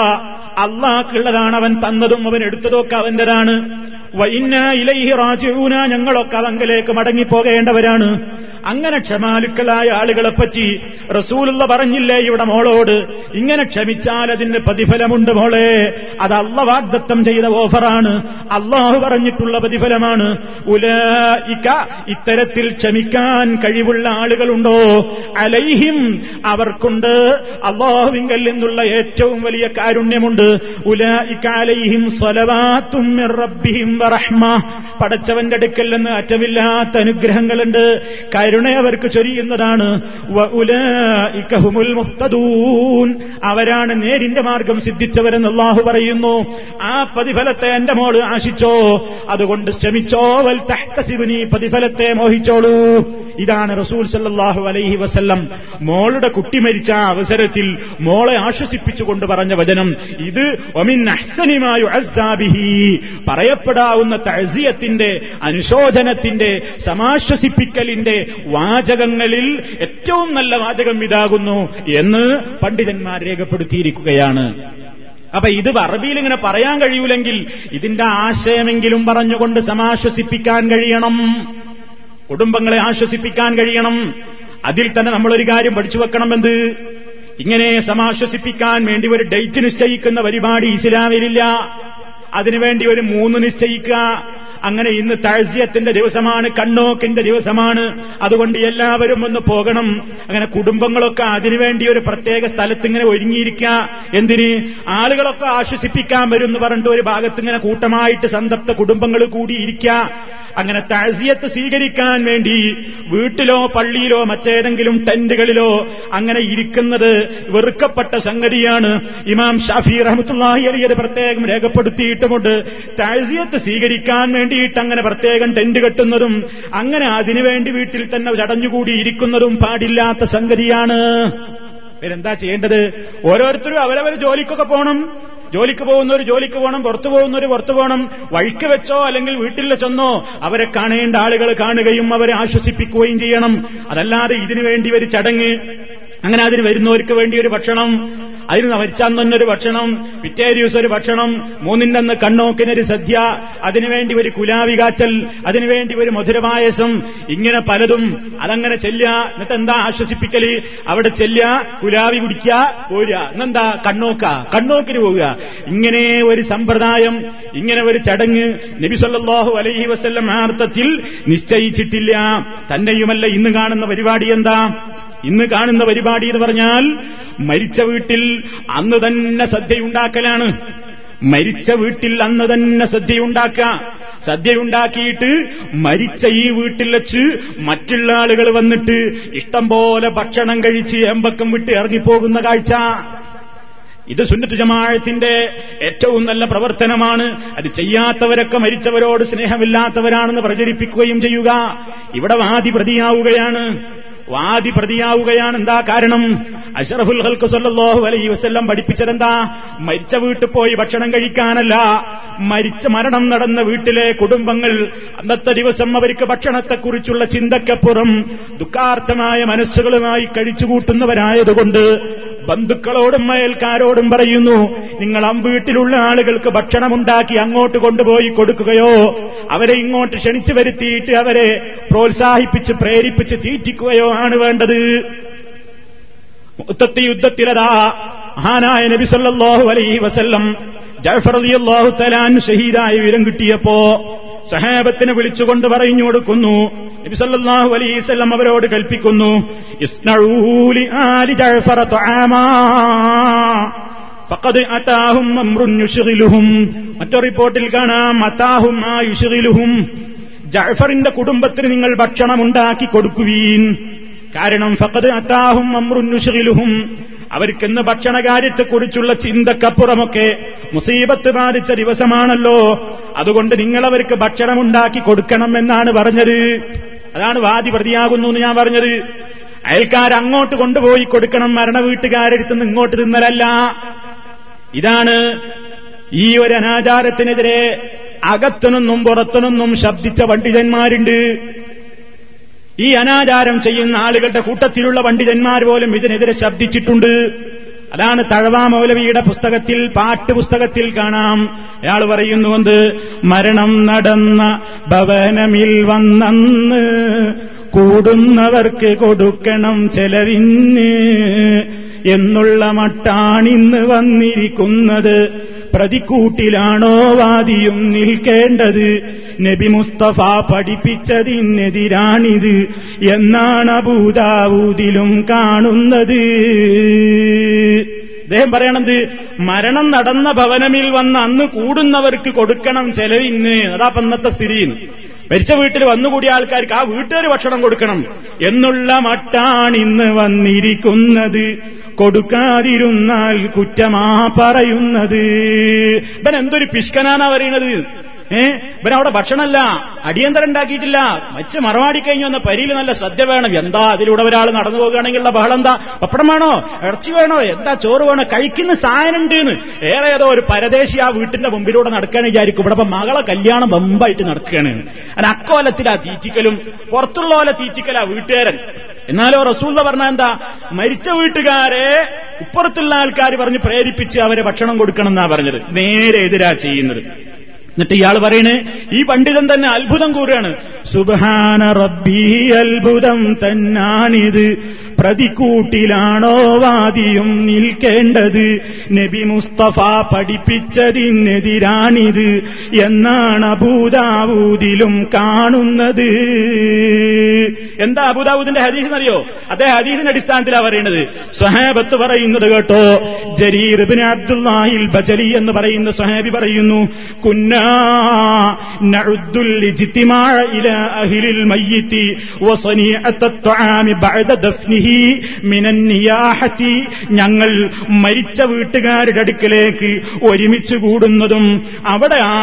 Speaker 1: അള്ളാഹ്ക്കുള്ളതാണ് അവൻ തന്നതും അവൻ എടുത്തതൊക്കെ അവന്റേതാണ്. വൈന്ന ഇലൈഹി റാജിഊന ഞങ്ങളൊക്കെ അവങ്കിലേക്ക് മടങ്ങിപ്പോകേണ്ടവരാണ്. അങ്ങനെ ക്ഷമാലുക്കളായ ആളുകളെപ്പറ്റി റസൂലുള്ള പറഞ്ഞില്ലേ ഇവിടെ മോളോട്? ഇങ്ങനെ ക്ഷമിച്ചാൽ അതിന് പ്രതിഫലമുണ്ട് മോളെ. അത് അള്ള വാഗ്ദത്തം ചെയ്ത ഓഫറാണ്. അള്ളാഹു പറഞ്ഞിട്ടുള്ള പ്രതിഫലമാണ്. ഉലയിക്ക ഇത്തരത്തിൽ ക്ഷമിക്കാൻ കഴിവുള്ള ആളുകളുണ്ടോ? അലൈഹിം അവർക്കുണ്ട്. അള്ളാഹുവിങ്കൽ നിന്നുള്ള ഏറ്റവും വലിയ കാരുണ്യമുണ്ട്. ഉല അലൈഹിം സ്വലവാത്തും വറഹ്മ. പടച്ചവന്റെ അടുക്കൽ നിന്ന് അറ്റമില്ലാത്ത അനുഗ്രഹങ്ങളുണ്ട്. കരുണ അവർക്ക് ചൊരിയുന്നതാണ്. അവരാണ് നേരിന്റെ മാർഗം സിദ്ധിച്ചവരെന്ന് അള്ളാഹു പറയുന്നു. ആ പ്രതിഫലത്തെ എന്റെ മോൾ ആശിച്ചോ? അതുകൊണ്ട് ശ്രമിച്ചോ വൽ തഹ്തസിബിനി പ്രതിഫലത്തെ മോഹിച്ചോളൂ. ഇതാണ് റസൂൽ സല്ലാഹു അലൈഹി വസല്ലം. മോളുടെ കുട്ടി മരിച്ച അവസരത്തിൽ മോളെ ആശ്വസിപ്പിച്ചുകൊണ്ട് പറഞ്ഞ വചനം ഇത്. ഒമിൻ പറയപ്പെടാവുന്ന തഴസിയത്തിന്റെ അനുശോചനത്തിന്റെ സമാശ്വസിപ്പിക്കലിന്റെ വാചകങ്ങളിൽ ഏറ്റവും നല്ല വാചകം ഇതാകുന്നു എന്ന് പണ്ഡിതന്മാർ രേഖപ്പെടുത്തിയിരിക്കുകയാണ്. അപ്പൊ ഇത് അറബിയിൽ ഇങ്ങനെ പറയാൻ കഴിയൂലെങ്കിൽ ഇതിന്റെ ആശയമെങ്കിലും പറഞ്ഞുകൊണ്ട് സമാശ്വസിപ്പിക്കാൻ കഴിയണം. കുടുംബങ്ങളെ ആശ്വസിപ്പിക്കാൻ കഴിയണം. അതിൽ തന്നെ നമ്മളൊരു കാര്യം പഠിച്ചു വെക്കണമെന്ത് ഇങ്ങനെ സമാശ്വസിപ്പിക്കാൻ വേണ്ടി ഒരു ഡേറ്റ് നിശ്ചയിക്കുന്ന പരിപാടി ഇസ്ലാമിലില്ല. അതിനുവേണ്ടി ഒരു മൂന്ന് നിശ്ചയിക്കുക. അങ്ങനെ ഇന്ന് താഴ്സ്യത്തിന്റെ ദിവസമാണ് കണ്ണോക്കിന്റെ ദിവസമാണ്. അതുകൊണ്ട് എല്ലാവരും ഒന്ന് പോകണം. അങ്ങനെ കുടുംബങ്ങളൊക്കെ അതിനുവേണ്ടി ഒരു പ്രത്യേക സ്ഥലത്ത് ഇങ്ങനെ ഒരുങ്ങിയിരിക്കുക എന്തിന്? ആളുകളൊക്കെ ആശ്വസിപ്പിക്കാൻ വരും എന്ന് പറഞ്ഞിട്ട് ഒരു ഭാഗത്ത് ഇങ്ങനെ കൂട്ടമായിട്ട് സന്തപ്ത കുടുംബങ്ങൾ കൂടിയിരിക്കുക അങ്ങനെ താഴ്സിയത്ത് സ്വീകരിക്കാൻ വേണ്ടി വീട്ടിലോ പള്ളിയിലോ മറ്റേതെങ്കിലും ടെന്റുകളിലോ അങ്ങനെ ഇരിക്കുന്നത് വെറുക്കപ്പെട്ട സംഗതിയാണ്. ഇമാം ഷാഫി റഹമത്തുല്ലാഹി അലി അത് പ്രത്യേകം രേഖപ്പെടുത്തിയിട്ടുമുണ്ട്. താഴ്സിയത്ത് സ്വീകരിക്കാൻ വേണ്ടിയിട്ട് അങ്ങനെ പ്രത്യേകം ടെന്റ് കെട്ടുന്നതും അങ്ങനെ അതിനുവേണ്ടി വീട്ടിൽ തന്നെ ചടഞ്ഞുകൂടി ഇരിക്കുന്നതും പാടില്ലാത്ത സംഗതിയാണ്. ഇവരെന്താ ചെയ്യേണ്ടത്? ഓരോരുത്തരും അവരവർ ജോലിക്കൊക്കെ പോകണം ജോലിക്ക് പോകുന്നവർ ജോലിക്ക് പോകണം പുറത്തു പോകുന്നവർ പുറത്തു പോകണം. വഴിക്ക് വെച്ചോ അല്ലെങ്കിൽ വീട്ടിൽ ചെന്നോ അവരെ കാണേണ്ട ആളുകൾ കാണുകയും അവരെ ആശ്വസിപ്പിക്കുകയും ചെയ്യണം. അതല്ലാതെ ഇതിനു വേണ്ടി ഒരു ചടങ്ങ് അങ്ങനെ അതിന് വരുന്നവർക്ക് വേണ്ടി ഒരു ഭക്ഷണം. അതിന് ഒരു ഭക്ഷണം. പിറ്റേ ദിവസം ഒരു ഭക്ഷണം. മൂന്നിന്റെന്ന് കണ്ണോക്കിനൊരു സദ്യ. അതിനുവേണ്ടി ഒരു കുലാവി കാച്ചൽ. അതിനുവേണ്ടി ഒരു മധുരപായസം. ഇങ്ങനെ പലതും അതങ്ങനെ ചെല്ലുക. എന്നിട്ട് എന്താ ആശ്വസിപ്പിക്കൽ? അവിടെ ചെല്ലുക കുലാവി കുടിക്കുക പോരുക. എന്നെന്താ കണ്ണോക്ക. കണ്ണോക്കിന് പോവുക. ഇങ്ങനെ ഒരു സമ്പ്രദായം ഇങ്ങനെ ഒരു ചടങ്ങ് നബി സല്ലല്ലാഹു അലൈഹി വസല്ലം അർത്ഥത്തിൽ നിശ്ചയിച്ചിട്ടില്ല. തന്നെയുമല്ല ഇന്ന് കാണുന്ന പരിപാടി എന്താ? ഇന്ന് കാണുന്ന പരിപാടി എന്ന് പറഞ്ഞാൽ മരിച്ച വീട്ടിൽ അന്ന് തന്നെ സദ്യയുണ്ടാക്കലാണ്. മരിച്ച വീട്ടിൽ അന്ന് തന്നെ സദ്യയുണ്ടാക്കുക. സദ്യയുണ്ടാക്കിയിട്ട് മരിച്ച ഈ വീട്ടിൽ വെച്ച് മറ്റുള്ള ആളുകൾ വന്നിട്ട് ഇഷ്ടം പോലെ ഭക്ഷണം കഴിച്ച് എമ്പക്കം വിട്ട് ഇറങ്ങിപ്പോകുന്ന കാഴ്ച. ഇത് സുന്നത്തു ജമാഴത്തിന്റെ ഏറ്റവും നല്ല പ്രവർത്തനമാണ്. അത് ചെയ്യാത്തവരൊക്കെ മരിച്ചവരോട് സ്നേഹമില്ലാത്തവരാണെന്ന് പ്രചരിപ്പിക്കുകയും ചെയ്യുക. ഇവിടെ വാദി പ്രതിയാവുകയാണ് വാദി പ്രതിയാവുകയാണ് എന്താ കാരണം? അഷറഫുൽ ഹൽക്ക് സല്ലാഹു അലൈ വസ്ല്ലം പഠിപ്പിച്ചതെന്താ? മരിച്ച വീട്ടിൽ പോയി ഭക്ഷണം കഴിക്കാനല്ല. മരിച്ച മരണം നടന്ന വീട്ടിലെ കുടുംബങ്ങൾ അന്നത്തെ ദിവസം അവർക്ക് ഭക്ഷണത്തെക്കുറിച്ചുള്ള ചിന്തക്കപ്പുറം ദുഃഖാർത്ഥമായ മനസ്സുകളുമായി കഴിച്ചുകൂട്ടുന്നവരായതുകൊണ്ട് ബന്ധുക്കളോടും അയൽക്കാരോടും പറയുന്നു നിങ്ങൾ വീട്ടിലുള്ള ആളുകൾക്ക് ഭക്ഷണമുണ്ടാക്കി അങ്ങോട്ട് കൊണ്ടുപോയി കൊടുക്കുകയോ അവരെ ഇങ്ങോട്ട് ക്ഷണിച്ചു വരുത്തിയിട്ട് അവരെ പ്രോത്സാഹിപ്പിച്ച് പ്രേരിപ്പിച്ച് തീറ്റിക്കുകയോ ആണ് വേണ്ടത്. മുത്തത്തി യുദ്ധത്തിലതാ മഹാനായ നബി സല്ലല്ലാഹു അലൈഹി വസല്ലം ജഫർ അള്ളാഹു തലാൻ ഷഹീദായ വിവരം കിട്ടിയപ്പോ സഹാബത്തിനെ വിളിച്ചുകൊണ്ട് പറഞ്ഞു കൊടുക്കുന്നു നബി സല്ലല്ലാഹു അലൈഹി വസല്ലം അവരോട് കൽപ്പിക്കുന്നു ഇസ്നഊലി ആലി അതാഹും റിപ്പോർട്ടിൽ കാണാം അതാഹും ആ യുഷിലുഹും ജഅഫറിന്റെ കുടുംബത്തിന് നിങ്ങൾ ഭക്ഷണം ഉണ്ടാക്കി കൊടുക്കുവീൻ. കാരണം ഫക്കത് അത്താഹും അംറുൻ അവർക്കെന്ന് ഭക്ഷണകാര്യത്തെക്കുറിച്ചുള്ള ചിന്തക്കപ്പുറമൊക്കെ മുസീബത്ത് ബാധിച്ച ദിവസമാണല്ലോ. അതുകൊണ്ട് നിങ്ങളവർക്ക് ഭക്ഷണമുണ്ടാക്കി കൊടുക്കണം എന്നാണ് പറഞ്ഞത്. അതാണ് വാദി പ്രതിയാകുന്നു എന്ന് ഞാൻ പറഞ്ഞത്. അയൽക്കാർ അങ്ങോട്ട് കൊണ്ടുപോയി കൊടുക്കണം മരണ വീട്ടുകാരെടുത്തുനിന്ന് ഇങ്ങോട്ട് തിന്നലല്ല. ഇതാണ് ഈ ഒരു അനാചാരത്തിനെതിരെ അകത്തുനിന്നും പുറത്തുനിന്നും ശബ്ദിച്ച പണ്ഡിതന്മാരുണ്ട്. ഈ അനാചാരം ചെയ്യുന്ന ആളുകളുടെ കൂട്ടത്തിലുള്ള പണ്ഡിതന്മാർ പോലും ഇതിനെതിരെ ശബ്ദിച്ചിട്ടുണ്ട്. അതാണ് തഴവാ മൗലവിയുടെ പുസ്തകത്തിൽ പാട്ടുപുസ്തകത്തിൽ കാണാം. അയാൾ പറയുന്നുകൊണ്ട് മരണം നടന്ന ഭവനമിൽ വന്നന്ന് കൂടുന്നവർക്ക് കൊടുക്കണം ചെലവിന് എന്നുള്ള മട്ടാണിന്ന് വന്നിരിക്കുന്നത്. പ്രതിക്കൂട്ടിലാണോ വാദിയും നിൽക്കേണ്ടത്? നബി മുസ്തഫ പഠിപ്പിച്ചതിനെതിരാണിത്. എന്നാണ് അബൂദാവൂദിലും കാണുന്നത്. അദ്ദേഹം പറയണത് മരണം നടന്ന ഭവനമിൽ വന്ന് അന്ന് കൂടുന്നവർക്ക് കൊടുക്കണം ചെലവിന്ന്. അതാ പന്നത്തെ സ്ഥിതി. മരിച്ച വീട്ടിൽ വന്നുകൂടിയ ആൾക്കാർക്ക് ആ വീട്ടുകാർ ഭക്ഷണം കൊടുക്കണം എന്നുള്ള മട്ടാണിന്ന് വന്നിരിക്കുന്നത്. കൊടുക്കാതിരുന്നാൽ കുറ്റമാ പറയുന്നത്. ഇവൻ എന്തൊരു പിഷ്കനാണ് പറയുന്നത്? ഏ? ഇവൻ അവിടെ ഭക്ഷണമല്ല. അടിയന്തരം ഉണ്ടാക്കിയിട്ടില്ല. മച്ച് മറവാടി കഴിഞ്ഞു വന്ന പരിയിൽ നല്ല സദ്യ വേണം. എന്താ അതിലൂടെ ഒരാൾ നടന്നു പോകുകയാണെങ്കിലുള്ള ബഹളം എന്താ പപ്പടം വേണോ? ഇറച്ചി വേണോ? എന്താ ചോറ് വേണോ? കഴിക്കുന്ന സാധനം ഉണ്ട് എന്ന് ഏറെ ഏതോ ഒരു പരദേശി ആ വീട്ടിന്റെ മുമ്പിലൂടെ നടക്കാൻ വിചാരിക്കും. ഇവിടെ മകളെ കല്യാണം ബമ്പായിട്ട് നടക്കുകയാണ്. അത് അക്കോലത്തിലാ തീറ്റിക്കലും. പുറത്തുള്ള പോലെ തീറ്റിക്കലാ വീട്ടുകാരൻ. എന്നാലോ റസൂല പറഞ്ഞ എന്താ? മരിച്ച വീട്ടുകാരെ ഇപ്പുറത്തുള്ള ആൾക്കാർ പറഞ്ഞ് പ്രേരിപ്പിച്ച് അവരെ ഭക്ഷണം കൊടുക്കണം എന്നാ പറഞ്ഞത്. നേരെ എതിരാ ചെയ്യുന്നത്. എന്നിട്ട് ഇയാൾ പറയണേ ഈ പണ്ഡിതൻ തന്നെ അത്ഭുതം കൂറുകയാണ്. സുബാന റബ്ബി അത്ഭുതം തന്നാണിത്. പ്രതിക്കൂട്ടിലാണോ വാദിയും നിൽക്കേണ്ടത്? നബി മുസ്തഫ പഠിപ്പിച്ചതിനെതിരാണിത്. എന്നാണ് അബൂദാവൂദിലും കാണുന്നത്. എന്താ അബൂദാവൂദിന്റെ ഹദീസ് എന്നറിയോ? അദ്ദേഹം ഹദീസിന്റെ അടിസ്ഥാനത്തിലാണ് പറയുന്നത്. സ്വഹാബത്ത് പറയുന്നത് കേട്ടോ. ജരീർ ബിൻ അബ്ദുല്ലാഹിൽ ബജലി എന്ന് പറയുന്ന സ്വഹാബി പറയുന്നു കുന്നാ ഇല അഹിലിൽ മയ്യിത്തി വസനീഅത്ത ബഅദ ദഫ്നിഹി മിനൻ നിയാഹത്തി. ഞങ്ങൾ മരിച്ച വീട്ടുകാരുടെ അടുക്കലേക്ക് ഒരുമിച്ച് കൂടുന്നതും അവിടെ ആ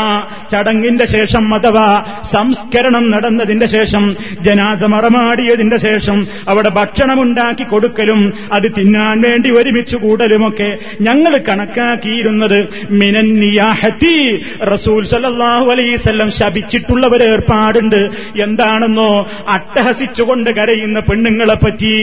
Speaker 1: ചടങ്ങിന്റെ ശേഷം അഥവാ സംസ്കരണം നടന്നതിന്റെ ശേഷം ജനാസ മറമാടിയതിന്റെ ശേഷം അവിടെ ഭക്ഷണമുണ്ടാക്കി കൊടുക്കലും അത് തിന്നാൻ വേണ്ടി ഒരുമിച്ച് കൂടലുമൊക്കെ ഞങ്ങൾ കണക്കാക്കിയിരുന്നത് മിനന്നിയാഹത്തി റസൂൽ സല്ലാഹു അലൈസല്ലം ശപിച്ചിട്ടുള്ള ഒരു ഏർപ്പാടുണ്ട്. എന്താണെന്നോ അട്ടഹസിച്ചുകൊണ്ട് കരയുന്ന പെണ്ണുങ്ങളെ പറ്റി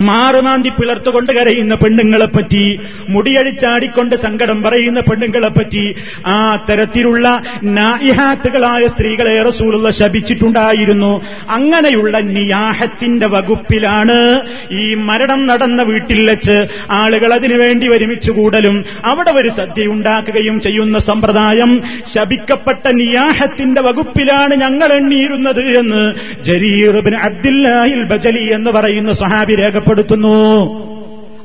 Speaker 1: മാറുമാന്തി പിളർത്തുകൊണ്ട് കരയുന്ന പെണ്ണുങ്ങളെപ്പറ്റി മുടിയഴിച്ചാടിക്കൊണ്ട് സങ്കടം പറയുന്ന പെണ്ണുങ്ങളെപ്പറ്റി ആ തരത്തിലുള്ള നായിഹാത്തുകളായ സ്ത്രീകളെ റസൂലുള്ള ശപിച്ചിട്ടുണ്ടായിരുന്നു. അങ്ങനെയുള്ള നിയാഹത്തിന്റെ വകുപ്പിലാണ് ഈ മരണം നടന്ന വീട്ടിൽ വെച്ച് ആളുകൾ അതിനുവേണ്ടി ഒരുമിച്ച് കൂടലും. അവിടെ ഒരു സദ്യ ഉണ്ടാക്കുകയും ചെയ്യുന്ന സമ്പ്രദായം ശപിക്കപ്പെട്ട നിയാഹത്തിന്റെ വകുപ്പിലാണ് ഞങ്ങൾ എണ്ണിയിരുന്നത് എന്ന് ജരീറുബിൻ അബ്ദുല്ലാഹിൽ ബജലി എന്ന് പറയുന്ന സ്വഹാബി രേഖപ്പെടുത്തുന്നു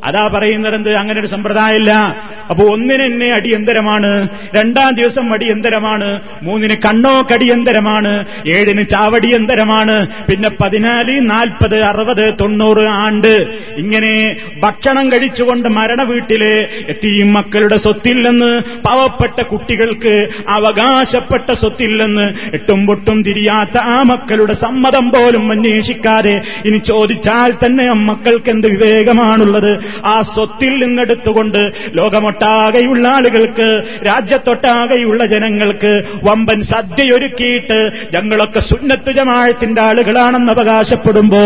Speaker 1: അതാ പറയുന്നത് എന്ത് അങ്ങനെ ഒരു സമ്പ്രദായമില്ല. അപ്പൊ ഒന്നിന് എന്നെ അടിയന്തരമാണ് രണ്ടാം ദിവസം അടിയന്തരമാണ് മൂന്നിന് കണ്ണോ കടിയന്തരമാണ് ഏഴിന് ചാവടിയന്തരമാണ് പിന്നെ പതിനാല് നാൽപ്പത് അറുപത് തൊണ്ണൂറ് ആണ്ട്. ഇങ്ങനെ ഭക്ഷണം കഴിച്ചുകൊണ്ട് മരണ വീട്ടിലെ എത്തിയും മക്കളുടെ സ്വത്തില്ലെന്ന് പാവപ്പെട്ട കുട്ടികൾക്ക് അവകാശപ്പെട്ട സ്വത്തില്ലെന്ന് എട്ടും പൊട്ടും തിരിയാത്ത ആ മക്കളുടെ സമ്മതം പോലും അന്വേഷിക്കാതെ ഇനി ചോദിച്ചാൽ തന്നെ ആ മക്കൾക്ക് എന്ത് വിവേകമാണുള്ളത്? ആ സ്വത്തിൽ നിന്നെടുത്തുകൊണ്ട് ലോകമൊട്ടാകെയുള്ള ആളുകൾക്ക് രാജ്യത്തൊട്ടാകെയുള്ള ജനങ്ങൾക്ക് വമ്പൻ സദ്യയൊരുക്കിയിട്ട് ഞങ്ങളൊക്കെ സുന്നത്ത് ജമാഴത്തിന്റെ ആളുകളാണെന്ന് അവകാശപ്പെടുമ്പോ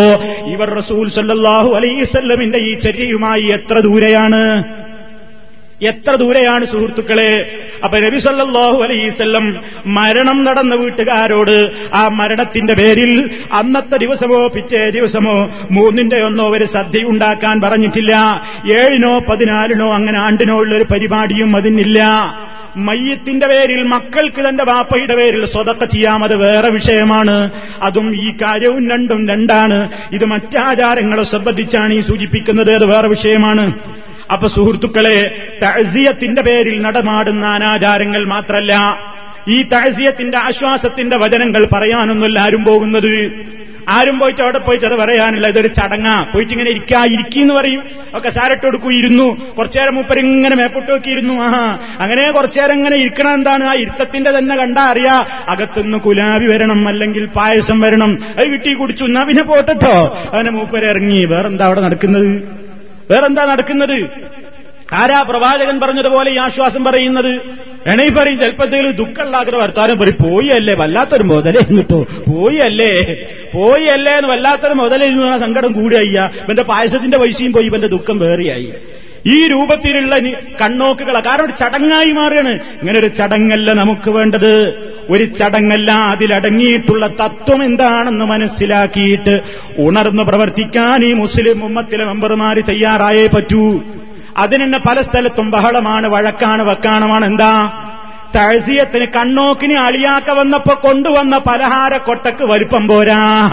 Speaker 1: ഇവർ റസൂൽ സല്ലാഹു അലൈസല്ലമിന്റെ ഈ ചര്യയുമായി എത്ര ദൂരെയാണ്? എത്ര ദൂരെയാണ് സുഹൃത്തുക്കളെ? അപ്പൊ നബി സല്ലാഹു അലൈസല്ലം മരണം നടന്ന വീട്ടുകാരോട് ആ മരണത്തിന്റെ പേരിൽ അന്നത്തെ ദിവസമോ പിറ്റേ ദിവസമോ മൂന്നിന്റെ ഒന്നോ ഒരു സദ്യ ഉണ്ടാക്കാൻ പറഞ്ഞിട്ടില്ല. ഏഴിനോ പതിനാലിനോ അങ്ങനെ ആണ്ടിനോ ഉള്ളൊരു പരിപാടിയും അതിനില്ല. മയ്യത്തിന്റെ പേരിൽ മക്കൾക്ക് തന്റെ വാപ്പയുടെ പേരിൽ സ്വതക്ക ചെയ്യാമത് വേറെ വിഷയമാണ്. അതും ഈ കാര്യവും രണ്ടും രണ്ടാണ്. ഇത് മറ്റാചാരങ്ങളെ സംബന്ധിച്ചാണ് ഈ സൂചിപ്പിക്കുന്നത്. അത് വേറെ വിഷയമാണ്. അപ്പൊ സുഹൃത്തുക്കളെ തഴസിയത്തിന്റെ പേരിൽ നടമാടുന്ന അനാചാരങ്ങൾ മാത്രല്ല ഈ തഴസിയത്തിന്റെ ആശ്വാസത്തിന്റെ വചനങ്ങൾ പറയാനൊന്നുമല്ല ആരും പോകുന്നത്. ആരും പോയിട്ട് അവിടെ പോയിട്ട് അത് പറയാനില്ല ഇതൊരു ചടങ്ങാ. പോയിട്ട് ഇങ്ങനെ ഇരിക്കാ ഇരിക്കുന്നു പറയും. ഒക്കെ സാരട്ട് കൊടുക്കൂ ഇരുന്നു കുറച്ചേരം മൂപ്പരിങ്ങനെ മേപ്പൊട്ട് നോക്കിയിരുന്നു. ആ അങ്ങനെ കുറച്ചേരം ഇങ്ങനെ ഇരിക്കണം എന്താണ്? ആ ഇരുത്തത്തിന്റെ തന്നെ കണ്ടാ അറിയാ അകത്തുനിന്ന് കുലാവി വരണം അല്ലെങ്കിൽ പായസം വരണം. അത് കിട്ടി കുടിച്ചു എന്നാ പിന്നെ പോട്ടോ അങ്ങനെ മൂപ്പര് ഇറങ്ങി. വേറെന്താ അവിടെ നടക്കുന്നത്? വേറെന്താ നടക്കുന്നത്? ആരാ പ്രവാചകൻ പറഞ്ഞതുപോലെ ഈ ആശ്വാസം പറയുന്നത്? എണീ പറയും ചിലപ്പോഴത്തേലും ദുഃഖമുള്ളാക്കുന്ന വർത്താനം പറയും പോയി അല്ലേ വല്ലാത്തൊരു മുതലേ കിട്ടോ പോയി അല്ലേ പോയി അല്ലേ എന്ന് വല്ലാത്തൊരു മുതലേ സങ്കടം കൂടിയായി. ഇവന്റെ പായസത്തിന്റെ പൈസയും പോയി ഇവന്റെ ദുഃഖം വേറെയായി. ഈ രൂപത്തിലുള്ള കണ്ണോക്കുകളാണ് കാരണം ഒരു ചടങ്ങായി മാറുകയാണ്. ഇങ്ങനെ ഒരു ചടങ്ങല്ല നമുക്ക് വേണ്ടത്. ഒരു ചടങ്ങല്ല അതിലടങ്ങിയിട്ടുള്ള തത്വം എന്താണെന്ന് മനസ്സിലാക്കിയിട്ട് ഉണർന്ന് പ്രവർത്തിക്കാൻ ഈ മുസ്ലിം ഉമ്മത്തിലെ മെമ്പർമാര് തയ്യാറായേ പറ്റൂ. അതിനെന്നെ പല സ്ഥലത്തും ബഹളമാണ് വഴക്കാണ് വക്കാണമാണ്. എന്താ? തഴസിയത്തിന് കണ്ണോക്കിന് അളിയാക്ക വന്നപ്പോ കൊണ്ടുവന്ന പലഹാര കൊട്ടക്ക് വലിപ്പം പോരാ.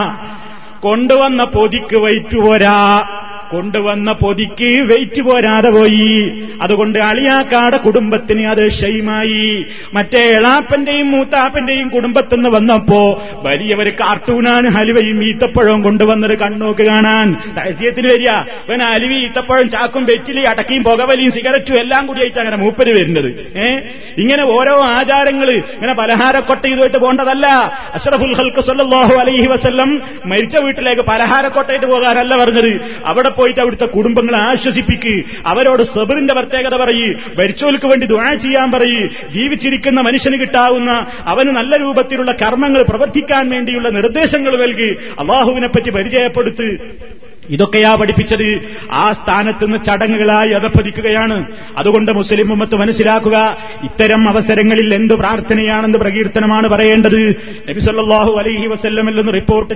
Speaker 1: കൊണ്ടുവന്ന പൊതിക്ക് വൈറ്റ് പോരാ. കൊണ്ടുവന്ന പൊതിക്ക് വെയിറ്റ് പോരാതെ പോയി. അതുകൊണ്ട് അളിയാക്കാടെ കുടുംബത്തിന് അത് ഷെയ്മായി മറ്റേ എളാപ്പന്റെയും മൂത്താപ്പന്റെയും കുടുംബത്തിൽ നിന്ന് വന്നപ്പോ വലിയവര് കാർട്ടൂണാണ് ഹലുവയും ഈത്തപ്പഴവും കൊണ്ടുവന്നത് കണ്ണോക്ക് കാണാൻ. തഹസ്യത്തിന് വരിക. ഇവൻ അലുവി ഈത്തപ്പഴം ചാക്കും വെറ്റിലി അടക്കിയും പുകവലിയും സിഗരറ്റും എല്ലാം കൂടിയായിട്ട് അങ്ങനെ മൂപ്പര് വരുന്നത്. ഏ? ഇങ്ങനെ ഓരോ ആചാരങ്ങൾ ഇങ്ങനെ പലഹാരക്കൊട്ട ഇതുമായിട്ട് പോകേണ്ടതല്ല. അഷ്റഫുൽ ഹൽക്ക് സല്ലാഹു അലൈഹി വസ്ല്ലം മരിച്ച വീട്ടിലേക്ക് പലഹാരക്കൊട്ടയിട്ട് പോകാനല്ല പറഞ്ഞത്. അവിടെ പോയിട്ട് അവിടുത്തെ കുടുംബങ്ങളെ ആശ്വസിപ്പിക്ക്. അവരോട് സബറിന്റെ പ്രത്യേകത പറയ്. മരിച്ചോൽക്ക് വേണ്ടി ദുആ ചെയ്യാൻ പറയ്. ജീവിച്ചിരിക്കുന്ന മനുഷ്യന് കിട്ടാവുന്ന അവന് നല്ല രൂപത്തിലുള്ള കർമ്മങ്ങൾ പ്രവർത്തിക്കാൻ വേണ്ടിയുള്ള നിർദ്ദേശങ്ങൾ നൽകി. അള്ളാഹുവിനെ പറ്റി പരിചയപ്പെടുത്ത്. ഇതൊക്കെയാ പഠിപ്പിച്ചത്. ആ സ്ഥാനത്ത് നിന്ന് ചടങ്ങുകളായി അതപ്പതിക്കുകയാണ് അതുകൊണ്ട് മുസ്ലിം ഉമ്മത്ത് മനസ്സിലാക്കുക. ഇത്തരം അവസരങ്ങളിൽ എന്ത് പ്രാർത്ഥനയാണെന്ന് പ്രകീർത്തനമാണ് പറയേണ്ടത്. നബിസല്ലാഹു അലൈഹി വസല്ലമിൽ റിപ്പോർട്ട്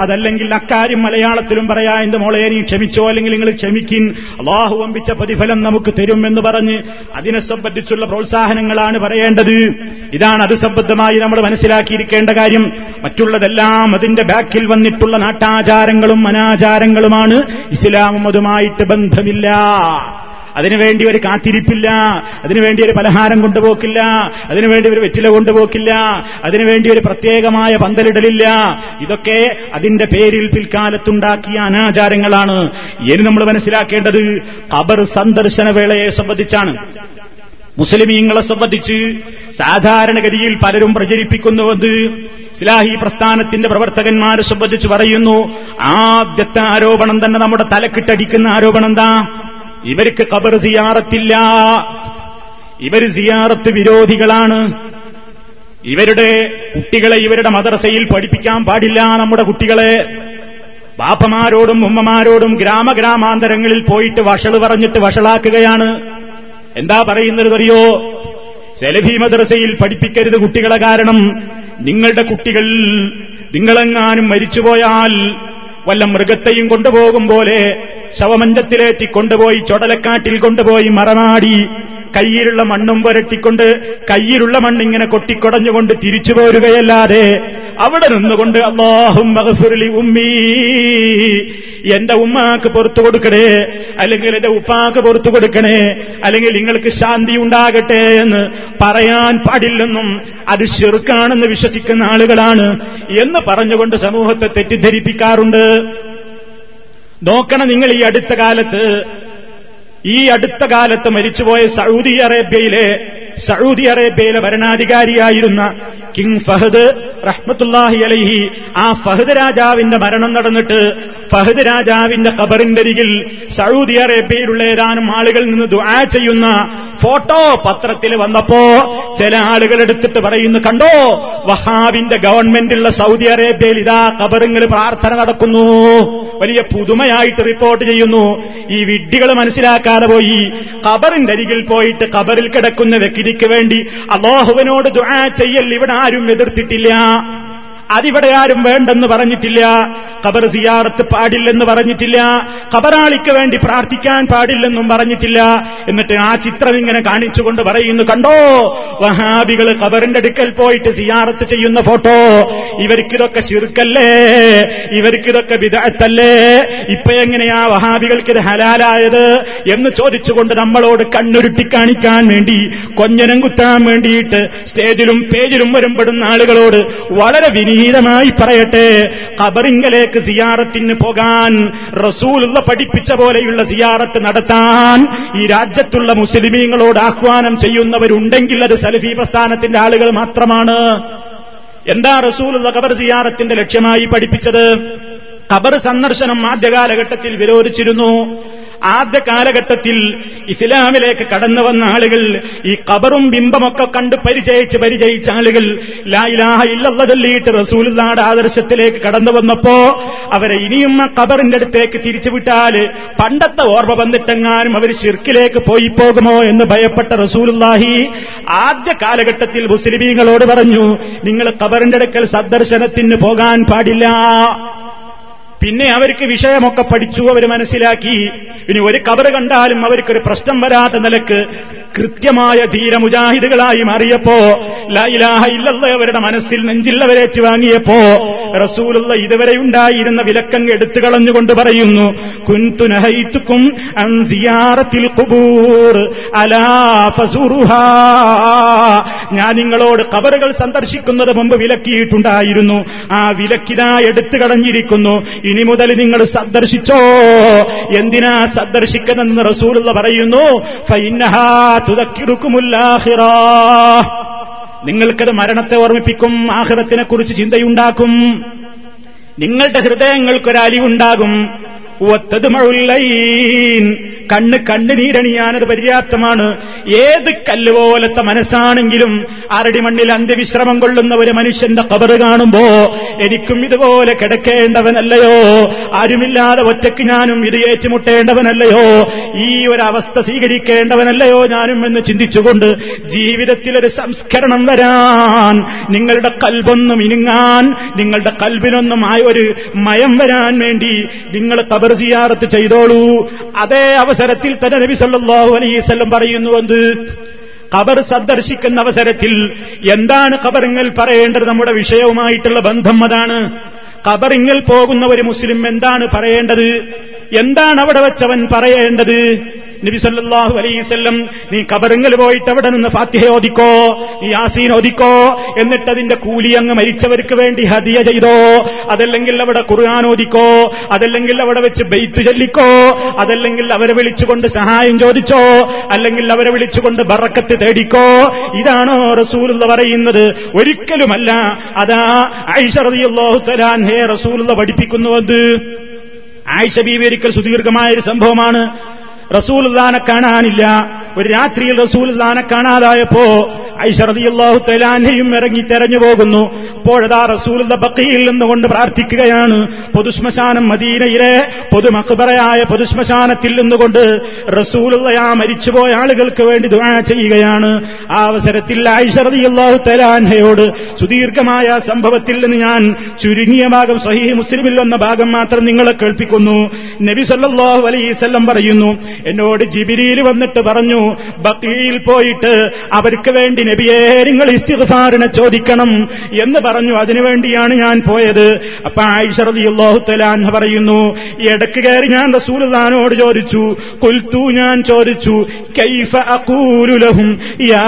Speaker 1: അതല്ലെങ്കിൽ അക്കാര്യം മലയാളത്തിലും പറയാ എന്റെ മോളെ നീ ക്ഷമിച്ചോ അല്ലെങ്കിൽ നിങ്ങൾ ക്ഷമിക്കിൻ. അള്ളാഹു വമ്പിച്ച പ്രതിഫലം നമുക്ക് തരും എന്ന് പറഞ്ഞ് അതിനെ സംബന്ധിച്ചുള്ള പ്രോത്സാഹനങ്ങളാണ് പറയേണ്ടത്. ഇതാണ് അത് സംബന്ധമായി നമ്മൾ മനസ്സിലാക്കിയിരിക്കേണ്ട കാര്യം. മറ്റുള്ളതെല്ലാം അതിന്റെ ബാക്കിൽ വന്നിട്ടുള്ള നാട്ടാചാരങ്ങളും അനാചാരങ്ങളുമാണ്. ഇസ്ലാമും അതുമായിട്ട് ബന്ധമില്ല. അതിനുവേണ്ടി ഒരു കാത്തിരിപ്പില്ല അതിനുവേണ്ടി ഒരു പലഹാരം കൊണ്ടുപോക്കില്ല അതിനുവേണ്ടി ഒരു വെറ്റില കൊണ്ടുപോക്കില്ല അതിനുവേണ്ടി ഒരു പ്രത്യേകമായ പന്തലിടലില്ല. ഇതൊക്കെ അതിന്റെ പേരിൽ പിൽക്കാലത്തുണ്ടാക്കിയ അനാചാരങ്ങളാണ്. ഇനി നമ്മൾ മനസ്സിലാക്കേണ്ടത് ഖബർ സന്ദർശന വേളയെ സംബന്ധിച്ചാണ്. മുസ്ലിമീങ്ങളെ സംബന്ധിച്ച് സാധാരണഗതിയിൽ പലരും പ്രചരിപ്പിക്കുന്നുവെന്ന് ഇസ്ലാഹി പ്രസ്ഥാനത്തിന്റെ പ്രവർത്തകന്മാരെ സംബന്ധിച്ച് പറയുന്നു ആദ്യത്തെ ആരോപണം തന്നെ നമ്മുടെ തലക്കിട്ടടിക്കുന്ന ആരോപണം എന്താ? ഇവർക്ക് കബർ സിയാറത്തില്ല. ഇവർ സിയാറത്ത് വിരോധികളാണ്. ഇവരുടെ കുട്ടികളെ ഇവരുടെ മദ്രസയിൽ പഠിപ്പിക്കാൻ പാടില്ല നമ്മുടെ കുട്ടികളെ. ബാപ്പമാരോടും ഉമ്മമാരോടും ഗ്രാമഗ്രാമാന്തരങ്ങളിൽ പോയിട്ട് വഷൾ പറഞ്ഞിട്ട് വഷളാക്കുകയാണ്. എന്താ പറയുന്നത് അറിയോ സെലഫി മദ്രസയിൽ പഠിപ്പിക്കരുത് കുട്ടികളെ കാരണം നിങ്ങളുടെ കുട്ടികൾ നിങ്ങളെങ്ങാനും മരിച്ചുപോയാൽ വല്ല മൃഗത്തെയും കൊണ്ടുപോകും പോലെ ശവമഞ്ചത്തിലേറ്റി കൊണ്ടുപോയി ചൊടലക്കാട്ടിൽ കൊണ്ടുപോയി മറമാടി. കയ്യിലുള്ള മണ്ണും പുരട്ടിക്കൊണ്ട് കയ്യിലുള്ള മണ്ണ് മണ്ണിങ്ങനെ കൊട്ടിക്കൊടഞ്ഞുകൊണ്ട് തിരിച്ചു പോരുകയല്ലാതെ അവിടെ നിന്നുകൊണ്ട് അള്ളാഹും മഹസുരലി ഉമ്മീ എന്റെ ഉമ്മാക്ക് പുറത്തു കൊടുക്കണേ അല്ലെങ്കിൽ എന്റെ ഉപ്പാക്ക് പുറത്തു കൊടുക്കണേ അല്ലെങ്കിൽ നിങ്ങൾക്ക് ശാന്തി ഉണ്ടാകട്ടെ എന്ന് പറയാൻ പാടില്ലെന്നും അത് ചെറുക്കാണെന്ന് വിശ്വസിക്കുന്ന ആളുകളാണ് എന്ന് പറഞ്ഞുകൊണ്ട് സമൂഹത്തെ തെറ്റിദ്ധരിപ്പിക്കാറുണ്ട്. നോക്കണം നിങ്ങൾ ഈ അടുത്ത കാലത്ത് ഈ അടുത്ത കാലത്ത് മരിച്ചുപോയ സൗദി അറേബ്യയിലെ സൗദി അറേബ്യയിലെ ഭരണാധികാരിയായിരുന്ന കിങ് ഫഹദ് റഹ്മത്തുല്ലാഹി അലൈഹി ആ ഫഹദ് രാജാവിന്റെ മരണം നടന്നിട്ട് ഫഹദ് രാജാവിന്റെ ഖബറിന്റെ അരികിൽ സൗദി അറേബ്യയിലുള്ള ഏതാനും ആളുകൾ നിന്ന് ദുആ ചെയ്യുന്ന ഫോട്ടോ പത്രത്തിൽ വന്നപ്പോ ചില ആളുകൾ എടുത്തിട്ട് പറയുന്നു കണ്ടോ വഹാബിന്റെ ഗവൺമെന്റുള്ള സൗദി അറേബ്യയിൽ ഇതാ ഖബറിങ്ങൾ പ്രാർത്ഥന നടക്കുന്നു. വലിയ പുതുമയായിട്ട് റിപ്പോർട്ട് ചെയ്യുന്നു. ഈ വിഡ്ഢികൾ മനസ്സിലാക്കാതെ പോയി. ഖബറിന്റെ അരികിൽ പോയിട്ട് ഖബറിൽ കിടക്കുന്ന വ്യക്തിക്ക് വേണ്ടി അള്ളാഹുവിനോട് ദുആ ചെയ്യൽ ഇവിടെ ആരും എതിർത്തിട്ടില്ല. അതിവിടെ ആരും വേണ്ടെന്ന് പറഞ്ഞിട്ടില്ല. ഖബർ സിയാറത്ത് പാടില്ലെന്ന് പറഞ്ഞിട്ടില്ല. ഖബറാളിക്ക് വേണ്ടി പ്രാർത്ഥിക്കാൻ പാടില്ലെന്നും പറഞ്ഞിട്ടില്ല. എന്നിട്ട് ആ ചിത്രം ഇങ്ങനെ കാണിച്ചുകൊണ്ട് പറയുന്നു കണ്ടോ? വഹാബികൾ ഖബറിന്റെ അടുക്കൽ പോയിട്ട് സിയാറത്ത് ചെയ്യുന്ന ഫോട്ടോ. ഇവർക്കിതൊക്കെ ശിർക്കല്ലേ? ഇവർക്കിതൊക്കെ വിദഗ്ധല്ലേ ഇപ്പൊ എങ്ങനെയാ വഹാബികൾക്ക് ഇത് ഹലാലായത്? എന്ന് ചോദിച്ചുകൊണ്ട് നമ്മളോട് കണ്ണുരുട്ടി കാണിക്കാൻ വേണ്ടി കൊഞ്ഞനം കുത്താൻ വേണ്ടിയിട്ട് സ്റ്റേജിലും പേജിലും വരുമ്പെടുന്ന ആളുകളോട് വളരെ വിനീതമായി പറയട്ടെ. ഖബറിങ്കലേക്ക് സിയാറത്തിന് പോകാൻ റസൂലുള്ള പഠിപ്പിച്ച പോലെയുള്ള സിയാറത്ത് നടത്താൻ ഈ രാജ്യത്തുള്ള മുസ്ലിമീങ്ങളോട് ആഹ്വാനം ചെയ്യുന്നവരുണ്ടെങ്കിൽ അത് സലഫി പ്രസ്ഥാനത്തിന്റെ ആളുകൾ മാത്രമാണ്. എന്താ റസൂലുള്ള ഖബർ സിയാറത്തിന്റെ ലക്ഷ്യമായി പഠിപ്പിച്ചത്? ഖബർ സന്ദർശനം ആദ്യ കാലഘട്ടത്തിൽ വിരോധിച്ചിരുന്നു. ആദ്യ കാലഘട്ടത്തിൽ ഇസ്ലാമിലേക്ക് കടന്നു വന്ന ആളുകൾ ഈ കബറും ബിംബമൊക്കെ കണ്ട് പരിചയിച്ച് പരിചയിച്ച ആളുകൾ ലായിലാഹ ഇല്ലല്ല ചൊല്ലിയിട്ട് റസൂലുള്ളാടെ ആദർശത്തിലേക്ക് കടന്നു വന്നപ്പോ അവരെ ഇനിയും ആ കബറിന്റെ അടുത്തേക്ക് തിരിച്ചുവിട്ടാൽ പണ്ടത്തെ ഓർമ്മ വന്നിട്ടെങ്ങാനും അവർ ഷിർക്കിലേക്ക് പോയി പോകുമോ എന്ന് ഭയപ്പെട്ട റസൂലുള്ളാഹി ആദ്യ കാലഘട്ടത്തിൽ മുസ്ലിമീങ്ങളോട് പറഞ്ഞു നിങ്ങൾ കബറിന്റെ അടുക്കൽ സന്ദർശനത്തിന് പോകാൻ പാടില്ല. പിന്നെ അവർക്ക് വിഷയമൊക്കെ പഠിച്ചു അവർ മനസ്സിലാക്കി. ഇനി ഒരു കബർ കണ്ടാലും അവർക്കൊരു പ്രശ്നം വരാത്ത നിലയ്ക്ക് കൃത്യമായ ധീരമുജാഹിദുകളായി മാറിയപ്പോ ലൈലാഹ ഇല്ലല്ല അവരുടെ മനസ്സിൽ നെഞ്ചില്ലവരേറ്റു വാങ്ങിയപ്പോ റസൂലുള്ള ഇതുവരെ ഉണ്ടായിരുന്ന വിലക്കങ്ങ് എടുത്തു കളഞ്ഞുകൊണ്ട് പറയുന്നു കുൻതുനഹൈത്തുക്കും ഞാൻ നിങ്ങളോട് കബറുകൾ സന്ദർശിക്കുന്നത് മുമ്പ് വിലക്കിയിട്ടുണ്ടായിരുന്നു. ആ വിലക്കിനാ എടുത്തു കളഞ്ഞിരിക്കുന്നു. ഇനി മുതൽ നിങ്ങൾ സന്ദർശിച്ചോ. എന്തിനാ സന്ദർശിക്കുന്നതെന്ന് റസൂലുള്ള പറയുന്നു. നിങ്ങൾക്കത് മരണത്തെ ഓർമ്മിപ്പിക്കും ആഹ്റത്തിനെ കുറിച്ച് ചിന്തയുണ്ടാക്കും. നിങ്ങളുടെ ഹൃദയങ്ങൾക്കൊരു ഒത്തത് ഒത്തതുമഴുല്ലൈൻ കണ്ണ് കണ്ണുനീരണിയാനത് പര്യാപ്തമാണ്. ഏത് കല്ലുപോലത്തെ മനസ്സാണെങ്കിലും അരടി മണ്ണിൽ അന്ത്യവിശ്രമം കൊള്ളുന്ന ഒരു മനുഷ്യന്റെ കബറ് കാണുമ്പോ എനിക്കും ഇതുപോലെ കിടക്കേണ്ടവനല്ലയോ? ആരുമില്ലാതെ ഒറ്റയ്ക്ക് ഞാനും ഇത് ഏറ്റുമുട്ടേണ്ടവനല്ലയോ? ഈ ഒരു അവസ്ഥ സ്വീകരിക്കേണ്ടവനല്ലയോ ഞാനും എന്ന് ചിന്തിച്ചുകൊണ്ട് ജീവിതത്തിൽ ഒരു സംസ്കരണം വരാൻ നിങ്ങളുടെ കൽബൊന്നും ഇനുങ്ങാൻ നിങ്ങളുടെ കൽബിനൊന്നും ആയ ഒരു മയം വരാൻ വേണ്ടി നിങ്ങൾ കബർ സിയാറത്ത് ചെയ്തോളൂ. അതേ അവസരത്തിൽ തന്നെ നബി സല്ലല്ലാഹു അലൈഹി വസല്ലം പറയുന്നു എന്ത്? ഖബർ സന്ദർശിക്കുന്ന അവസരത്തിൽ എന്താണ് ഖബറിങ്ങൾ പറയേണ്ടത് നമ്മുടെ വിഷയവുമായിട്ടുള്ള ബന്ധം അതാണ്. ഖബറിങ്ങൾ പോകുന്ന ഒരു മുസ്ലിം എന്താണ് പറയേണ്ടത്? എന്താണ് അവിടെ വെച്ചവൻ പറയേണ്ടത്? നബി സല്ലല്ലാഹു അലൈഹിവല്ലം നീ കബറുങ്ങൾ പോയിട്ട് അവിടെ നിന്ന് ഫാത്തിഹ ഓദിക്കോ നീ യാസീൻ ഓദിക്കോ എന്നിട്ട് അതിന്റെ കൂലി അങ്ങ് മരിച്ചവർക്ക് വേണ്ടി ഹദിയ ചെയ്തോ അതല്ലെങ്കിൽ അവിടെ ഖുർആൻ ഓദിക്കോ അതല്ലെങ്കിൽ അവിടെ വെച്ച് ബെയ്ത്ത് ചൊല്ലിക്കോ അതല്ലെങ്കിൽ അവരെ വിളിച്ചുകൊണ്ട് സഹായം ചോദിച്ചോ അല്ലെങ്കിൽ അവരെ വിളിച്ചുകൊണ്ട് ബറക്കത്ത് തേടിക്കോ. ഇതാണോ റസൂലുള്ള പറയുന്നത്? ഒരിക്കലുമല്ല. അതാ ഐഷ തരാൻ ഹേ റസൂലുള്ള പഠിപ്പിക്കുന്നുവെന്ന് ആയിഷ ബീവി ഒരിക്കൽ സുദീർഘമായ ഒരു സംഭവമാണ്. റസൂൽദാനെ കാണാനില്ല. ഒരു രാത്രിയിൽ റസൂൽദാനെ കാണാതായപ്പോ ഐഷറതിയല്ലാഹു തലാനെയും ഇറങ്ങി തെരഞ്ഞു പോകുന്നു. അപ്പോഴതാ റസൂൽ ബക്കയിൽ നിന്നുകൊണ്ട് പ്രാർത്ഥിക്കുകയാണ്. പൊതുശ്മശാനം മദീനയിലെ പൊതുമക്ബറയായ പൊതുശ്മശാനത്തിൽ നിന്നുകൊണ്ട് ആ മരിച്ചുപോയ ആളുകൾക്ക് വേണ്ടി ദുആ ചെയ്യുകയാണ്. ആ അവസരത്തിൽ ഐഷറതിയല്ലാഹു തലാൻഹയോട് സുദീർഘമായ സംഭവത്തിൽ നിന്ന് ഞാൻ ചുരുങ്ങിയ ഭാഗം സഹി മുസ്ലിമിൽ വന്ന ഭാഗം മാത്രം നിങ്ങളെ കേൾപ്പിക്കുന്നു. നബി സല്ലാഹു അലൈസല്ലം പറയുന്നു എന്നോട് ജിബിരിയിൽ വന്നിട്ട് പറഞ്ഞു ബക്കിയിൽ പോയിട്ട് അവർക്ക് വേണ്ടി നബിയെ നിങ്ങൾ ഇസ്തിഗ്ഫാറിനെ ചോദിക്കണം എന്ന് പറഞ്ഞു. അതിനുവേണ്ടിയാണ് ഞാൻ പോയത്. അപ്പൊ ആയിഷറതിയല്ലാഹു തലാൻഹ പറയുന്നു ഇടയ്ക്ക് കയറി ഞാൻ റസൂലുള്ളാനോട് ചോദിച്ചു കുൽത്തു ഞാൻ ചോദിച്ചു കൈഫ അഖൂലു ലഹും? യാ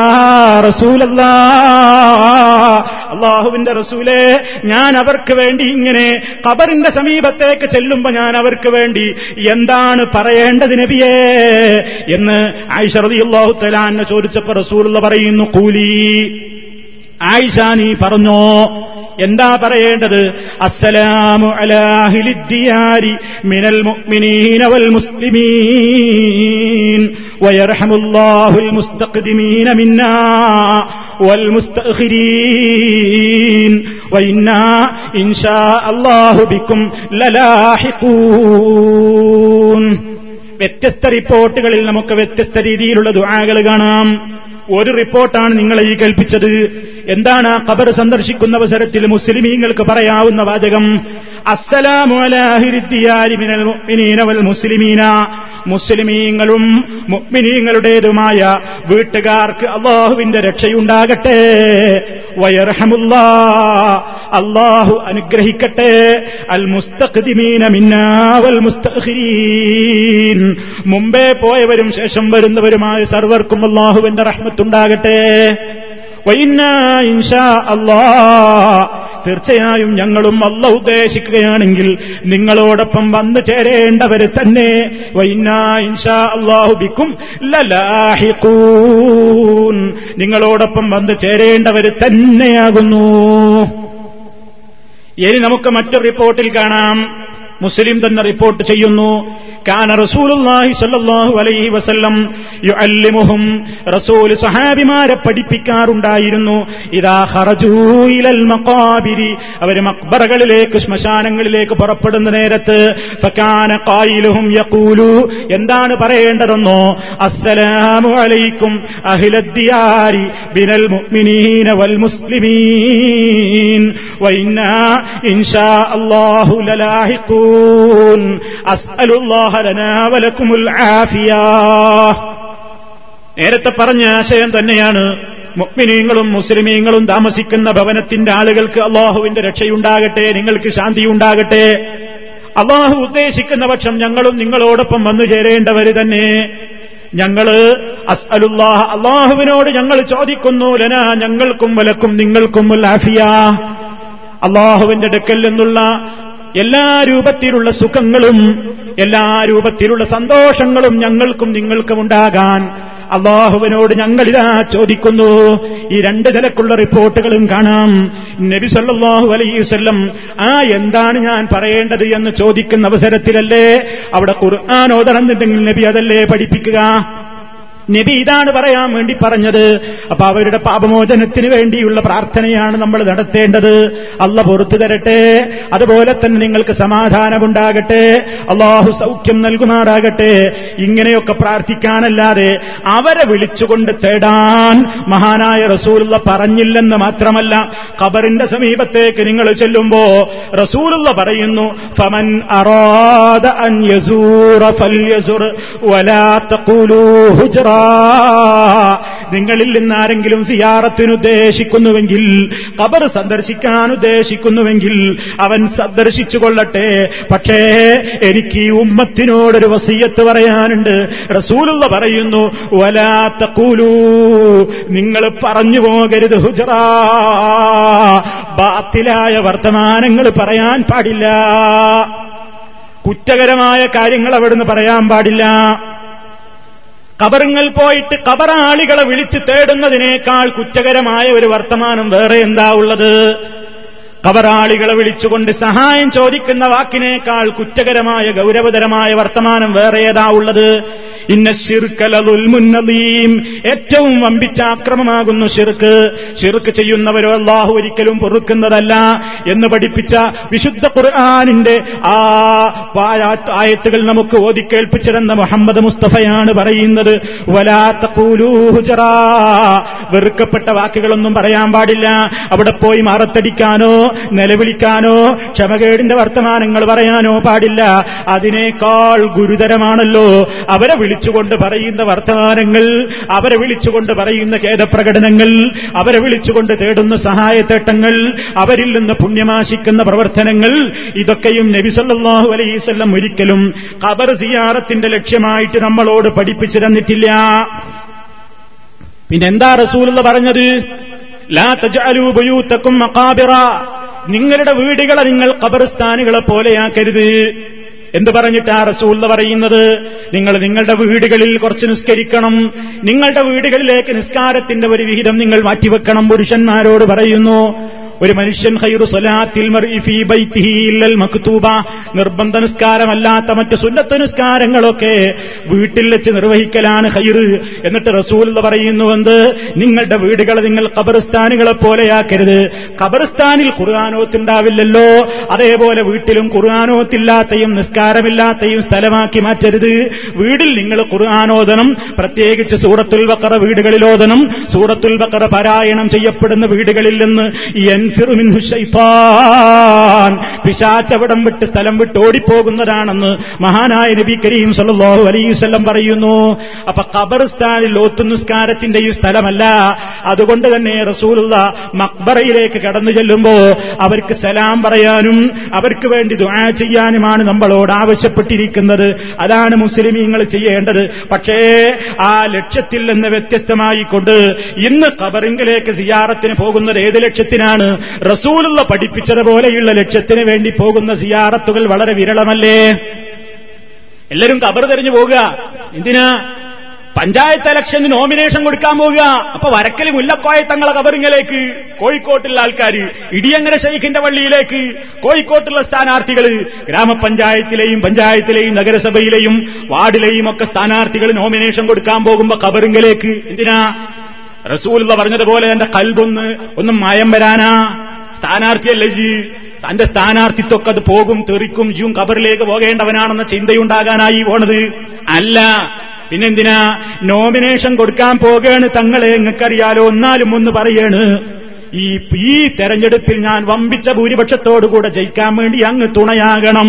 Speaker 1: അള്ളാഹുവിന്റെ റസൂലേ ഞാൻ അവർക്ക് വേണ്ടി ഇങ്ങനെ കബറിന്റെ സമീപത്തേക്ക് ചെല്ലുമ്പോ ഞാൻ അവർക്ക് വേണ്ടി എന്താണ് പറയേണ്ടത് നബിയേ എന്ന് ആയിഷ റളിയല്ലാഹു തആല ചോദിച്ചപ്പോ റസൂൽ പറയുന്നു കൂലി ആയിഷ നീ പറഞ്ഞോ? എന്താ പറയേണ്ടത്? അസ്സലാമു അലാഹിലിദ്ദിയാരി മിനൽ മുഅ്മിനീന വൽ മുസ്ലിമീൻ. വയർഹമുല്ലാഹുൽ മുസ്തഖ്ദിമീന മിന്നാ വൽ മുസ്തഖിരീൻ. വഇന്നാ ഇൻഷാ അല്ലാഹു ബിക്കും ലലാഹിഖൂൻ. വ്യത്യസ്ത റിപ്പോർട്ടുകളിൽ നമുക്ക് വ്യത്യസ്ത രീതിയിലുള്ള ദുആകൾ കാണാം. ഒരു റിപ്പോർട്ടാണ് നിങ്ങളെ ഈ കേൾപ്പിച്ചത്. എന്താണ് ആ ഖബർ സന്ദർശിക്കുന്ന അവസരത്തിൽ മുസ്ലിമീങ്ങൾക്ക് പറയാവുന്ന വാചകം? മുസ്ലിമീന. മുസ്ലിമീങ്ങളും മുഗ്മിനീങ്ങളുടേതുമായ വീട്ടുകാർക്ക് അള്ളാഹുവിന്റെ രക്ഷയുണ്ടാകട്ടെ. വയർഹമുല്ലാ. അള്ളാഹു അനുഗ്രഹിക്കട്ടെ. അൽ മുസ്തഖ്ദിമീന മിന്നാവൽ മുസ്തഖിരീൻ. മുമ്പേ പോയവരും ശേഷം വരുന്നവരുമായ സർവർക്കും അള്ളാഹുവിന്റെ റഹ്മത്തുണ്ടാകട്ടെ. വൈന്ന ഇൻഷാ അല്ലാ. തീർച്ചയായും ഞങ്ങളും അല്ല ഉദ്ദേശിക്കുകയാണെങ്കിൽ നിങ്ങളോടൊപ്പം വന്നു ചേരേണ്ടവർ തന്നെ. നിങ്ങളോടൊപ്പം വന്നു ചേരേണ്ടവർ തന്നെയാകുന്നു. ഇനി നമുക്ക് മറ്റൊരു റിപ്പോർട്ടിൽ കാണാം. മുസ്ലിം തന്നെ റിപ്പോർട്ട് ചെയ്യുന്നു. കാന റസൂലുള്ളാഹി സ്വല്ലല്ലാഹു അലൈഹി വസല്ലം യുഅല്ലിമുഹും റസൂൽ സഹാബിമാരെ പഠിപ്പിക്കാറുണ്ടായിരുന്നു. ഇദാ ഖറജൂ ഇലൽ മഖാബിരി. അവർ മക്ബറകളിലേക്ക് ശ്മശാനങ്ങളിലേക്ക് പുറപ്പെടുന്ന നേരത്ത് ഫകാന ഖായിലുഹും യഖൂലു. എന്താണ് പറയേണ്ടതെന്നോ? അസ്സലാമു അലൈക്കും അഹ്ലദ്ദിയാരി ബിനൽ മുഅ്മിനീന വൽ മുസ്ലിമീൻ. വഇന്നാ ഇൻഷാ അല്ലാഹു ലലാഹിഖൂൻ. അസ്അലുല്ലാഹ നേരത്തെ പറഞ്ഞ ആശയം തന്നെയാണ് മുക്മിനീങ്ങളും മുസ്ലിമീങ്ങളും താമസിക്കുന്ന ഭവനത്തിന്റെ ആളുകൾക്ക് അള്ളാഹുവിന്റെ രക്ഷയുണ്ടാകട്ടെ നിങ്ങൾക്ക് ശാന്തിയുണ്ടാകട്ടെ. അള്ളാഹു ഉദ്ദേശിക്കുന്ന പക്ഷം ഞങ്ങളും നിങ്ങളോടൊപ്പം വന്നു ചേരേണ്ടവര് തന്നെ. ഞങ്ങൾ അസ്അലുല്ലാഹ അള്ളാഹുവിനോട് ഞങ്ങൾ ചോദിക്കുന്നു ലന ഞങ്ങൾക്കും വലക്കും നിങ്ങൾക്കും അള്ളാഹുവിന്റെ അടുക്കൽ നിന്നുള്ള എല്ലാ രൂപത്തിലുള്ള സുഖങ്ങളും എല്ലാ രൂപത്തിലുള്ള സന്തോഷങ്ങളും ഞങ്ങൾക്കും നിങ്ങൾക്കും ഉണ്ടാകാൻ അള്ളാഹുവിനോട് ഞങ്ങളിതാ ചോദിക്കുന്നു. ഈ രണ്ട് നിലക്കുള്ള റിപ്പോർട്ടുകളും കാണാം. നബി സല്ലല്ലാഹു അലൈഹി വസല്ലം ആ എന്താണ് ഞാൻ പറയേണ്ടത് എന്ന് ചോദിക്കുന്ന അവസരത്തിലല്ലേ അവിടെ ഖുർആൻ ഓതണമെന്നുണ്ടെങ്കിൽ നബി അതല്ലേ പഠിപ്പിക്കുക? നബി ഇതാണ് പറയാൻ വേണ്ടി പറഞ്ഞത്. അപ്പൊ അവരുടെ പാപമോചനത്തിന് വേണ്ടിയുള്ള പ്രാർത്ഥനയാണ് നമ്മൾ നടത്തേണ്ടത്. അല്ല പുറത്തു തരട്ടെ. അതുപോലെ തന്നെ നിങ്ങൾക്ക് സമാധാനമുണ്ടാകട്ടെ. അള്ളാഹു സൗഖ്യം നൽകുമാറാകട്ടെ. ഇങ്ങനെയൊക്കെ പ്രാർത്ഥിക്കാനല്ലാതെ അവരെ വിളിച്ചുകൊണ്ട് തേടാൻ മഹാനായ റസൂലുള്ള പറഞ്ഞില്ലെന്ന് മാത്രമല്ല ഖബറിന്റെ സമീപത്തേക്ക് നിങ്ങൾ ചെല്ലുമ്പോ റസൂലുള്ള പറയുന്നു ഫമൻ അറാദ അൻ യസൂറ ഫൽ യസുർ വലാ തഖൂലൂ ഹുജ്റ. നിങ്ങളിൽ നിന്ന് ആരെങ്കിലും സിയാറത്തിന് ഉദ്ദേശിക്കുന്നുവെങ്കിൽ ഖബർ സന്ദർശിക്കാൻ ഉദ്ദേശിക്കുന്നുവെങ്കിൽ അവൻ സന്ദർശിച്ചു കൊള്ളട്ടെ. പക്ഷേ എനിക്ക് ഈ ഉമ്മത്തിനോടൊരു വസീയത്ത് പറയാനുണ്ട്. റസൂലുള്ള പറയുന്നു വലാത്ത കൂലൂ നിങ്ങൾ പറഞ്ഞു പോകരുത് ഹുജറ. ബാത്തിലായ വർത്തമാനങ്ങൾ പറയാൻ പാടില്ല. കുറ്റകരമായ കാര്യങ്ങൾ അവിടുന്ന് പറയാൻ പാടില്ല. കബറുങ്ങൾ പോയിട്ട് കബറാളികളെ വിളിച്ച് തേടുന്നതിനേക്കാൾ കുറ്റകരമായ ഒരു വർത്തമാനം വേറെ എന്താ ഉള്ളത്? കബറാളികളെ വിളിച്ചുകൊണ്ട് സഹായം ചോദിക്കുന്ന വാക്കിനേക്കാൾ കുറ്റകരമായ ഗൗരവതരമായ വർത്തമാനം വേറെ ഏതാ ഉള്ളത്? ഏറ്റവും വമ്പിച്ച ആക്രമമാകുന്നു ഷിർക്ക് ഷിർക്ക് ചെയ്യുന്നവരോ അള്ളാഹു ഒരിക്കലും പൊറുക്കുന്നതല്ല എന്ന് പഠിപ്പിച്ച വിശുദ്ധ ഖുർആാനിന്റെ ആ ആയത്തുകൾ നമുക്ക് ഓതിക്കേൽപ്പിച്ചിരുന്ന മുഹമ്മദ് മുസ്തഫയാണ് പറയുന്നത്. വലാത്ത കൂലൂഹുജറാ വെറുക്കപ്പെട്ട വാക്കുകളൊന്നും പറയാൻ പാടില്ല. അവിടെ പോയി മറത്തടിക്കാനോ നിലവിളിക്കാനോ ക്ഷമകേടിന്റെ വർത്തമാനങ്ങൾ പറയാനോ പാടില്ല. അതിനേക്കാൾ ഗുരുതരമാണല്ലോ അവരെ വിളിച്ചുകൊണ്ട് പറയുന്ന വർത്തമാനങ്ങൾ അവരെ വിളിച്ചുകൊണ്ട് പറയുന്ന ഖേദപ്രകടനങ്ങൾ അവരെ വിളിച്ചുകൊണ്ട് തേടുന്ന സഹായത്തേട്ടങ്ങൾ അവരിൽ നിന്ന് പുണ്യമാശിക്കുന്ന പ്രവർത്തനങ്ങൾ ഇതൊക്കെയും നബിസല്ലാഹു അലൈസല്ലം ഒരിക്കലും ഖബർ സിയാറത്തിന്റെ ലക്ഷ്യമായിട്ട് നമ്മളോട് പഠിപ്പിച്ചു തന്നിട്ടില്ല പിന്നെന്താ റസൂലുള്ള പറഞ്ഞത്? ലാ മക്കാബിറ നിങ്ങളുടെ വീടുകളെ നിങ്ങൾ ഖബർസ്ഥാനുകളെ പോലെയാക്കരുത്. എന്ത് പറഞ്ഞിട്ടാ റസൂൽ പറയുന്നത്? നിങ്ങൾ നിങ്ങളുടെ വീടുകളിൽ കുറച്ച് നിസ്കരിക്കണം. നിങ്ങളുടെ വീടുകളിലേക്ക് നിസ്കാരത്തിന്റെ ഒരു വിഹിതം നിങ്ങൾ മാറ്റിവെക്കണം പുരുഷന്മാരോട് പറയുന്നു. ഒരു മനുഷ്യൻ ഹൈറു സലാത്തിൽ മക്തൂബ. നിർബന്ധ നിസ്കാരമല്ലാത്ത മറ്റ് സുന്നത്ത് നിസ്കാരങ്ങളൊക്കെ വീട്ടിൽ വെച്ച് നിർവഹിക്കലാണ് ഹൈറ് എന്നിട്ട് റസൂൽ പറയുന്നുവെന്ന് നിങ്ങളുടെ വീടുകൾ നിങ്ങൾ ഖബർസ്ഥാനുകളെ പോലെയാക്കരുത്. ഖബർസ്ഥാനിൽ ഖുർആാനോത്തുണ്ടാവില്ലല്ലോ. അതേപോലെ വീട്ടിലും ഖുർആാനോത്തില്ലാത്തയും നിസ്കാരമില്ലാത്തയും സ്ഥലമാക്കി മാറ്റരുത്. വീടിൽ നിങ്ങൾ ഖുർആാനോദനം പ്രത്യേകിച്ച് സൂറത്തുൽ ബക്കറ വീടുകളിലോദനം സൂറത്തുൽ ബക്കറ പാരായണം ചെയ്യപ്പെടുന്ന വീടുകളിൽ നിന്ന് എൻ പിശാച്ചവിടം വിട്ട് സ്ഥലം വിട്ട് ഓടിപ്പോകുന്നതാണെന്ന് മഹാനായ നബി കരീം സല്ലാഹു അലൈവല്ലം പറയുന്നു. അപ്പൊ ഖബർസ്ഥാനിൽ ഓത്തുനിസ്കാരത്തിന്റെ ഈ സ്ഥലമല്ല. അതുകൊണ്ട് തന്നെ റസൂലുള്ള മക്ബറയിലേക്ക് കടന്നു ചെല്ലുമ്പോ അവർക്ക് സലാം പറയാനും അവർക്ക് വേണ്ടി ദുആ ചെയ്യാനുമാണ് നമ്മളോട് ആവശ്യപ്പെട്ടിരിക്കുന്നത്. അതാണ് മുസ്ലിമീങ്ങൾ ചെയ്യേണ്ടത്. പക്ഷേ ആ ലക്ഷ്യത്തിൽ നിന്ന് വ്യത്യസ്തമായിക്കൊണ്ട് ഇന്ന് ഖബറിങ്കിലേക്ക് സിയാറത്തിന് പോകുന്നത് ഏത് ലക്ഷ്യത്തിനാണ്? റസൂലുള്ള പഠിപ്പിച്ചതുപോലെയുള്ള ലക്ഷ്യത്തിന് വേണ്ടി പോകുന്ന സിയാറത്തുകൾ വളരെ വിരളമല്ലേ? എല്ലാവരും കബർ തെരഞ്ഞു പോകുക എന്തിനാ? പഞ്ചായത്ത് ഇലക്ഷന് നോമിനേഷൻ കൊടുക്കാൻ പോവുക. അപ്പൊ വരക്കൽ മുല്ലക്കോയ തങ്ങളെ കബറിങ്ങലേക്ക് കോഴിക്കോട്ടുള്ള ആൾക്കാർ ഇടിയങ്ങര ഷെയ്ഖിന്റെ വള്ളിയിലേക്ക് കോഴിക്കോട്ടുള്ള സ്ഥാനാർത്ഥികൾ ഗ്രാമപഞ്ചായത്തിലെയും പഞ്ചായത്തിലെയും നഗരസഭയിലെയും വാർഡിലെയും ഒക്കെ സ്ഥാനാർത്ഥികൾ നോമിനേഷൻ കൊടുക്കാൻ പോകുമ്പോ കബറിങ്ങലേക്ക് എന്തിനാ? റസൂൽ പറഞ്ഞതുപോലെ എന്റെ കൽബൊന്ന് ഒന്നും മായം വരാനാ. സ്ഥാനാർത്ഥിയല്ലേ ജി? തന്റെ സ്ഥാനാർത്ഥിത്വക്കത് അത് പോകും തെറിക്കും ജിയും കബറിലേക്ക് പോകേണ്ടവനാണെന്ന ചിന്തയുണ്ടാകാനായി പോണത്. അല്ല പിന്നെന്തിനാ? നോമിനേഷൻ കൊടുക്കാൻ പോകേണ് തങ്ങളെ നിങ്ങൾക്കറിയാലോ ഒന്നാലും ഒന്ന് പറയേണ്. ഈ ഈ തെരഞ്ഞെടുപ്പിൽ ഞാൻ വമ്പിച്ച ഭൂരിപക്ഷത്തോടുകൂടെ ജയിക്കാൻ വേണ്ടി അങ്ങ് തുണയാകണം.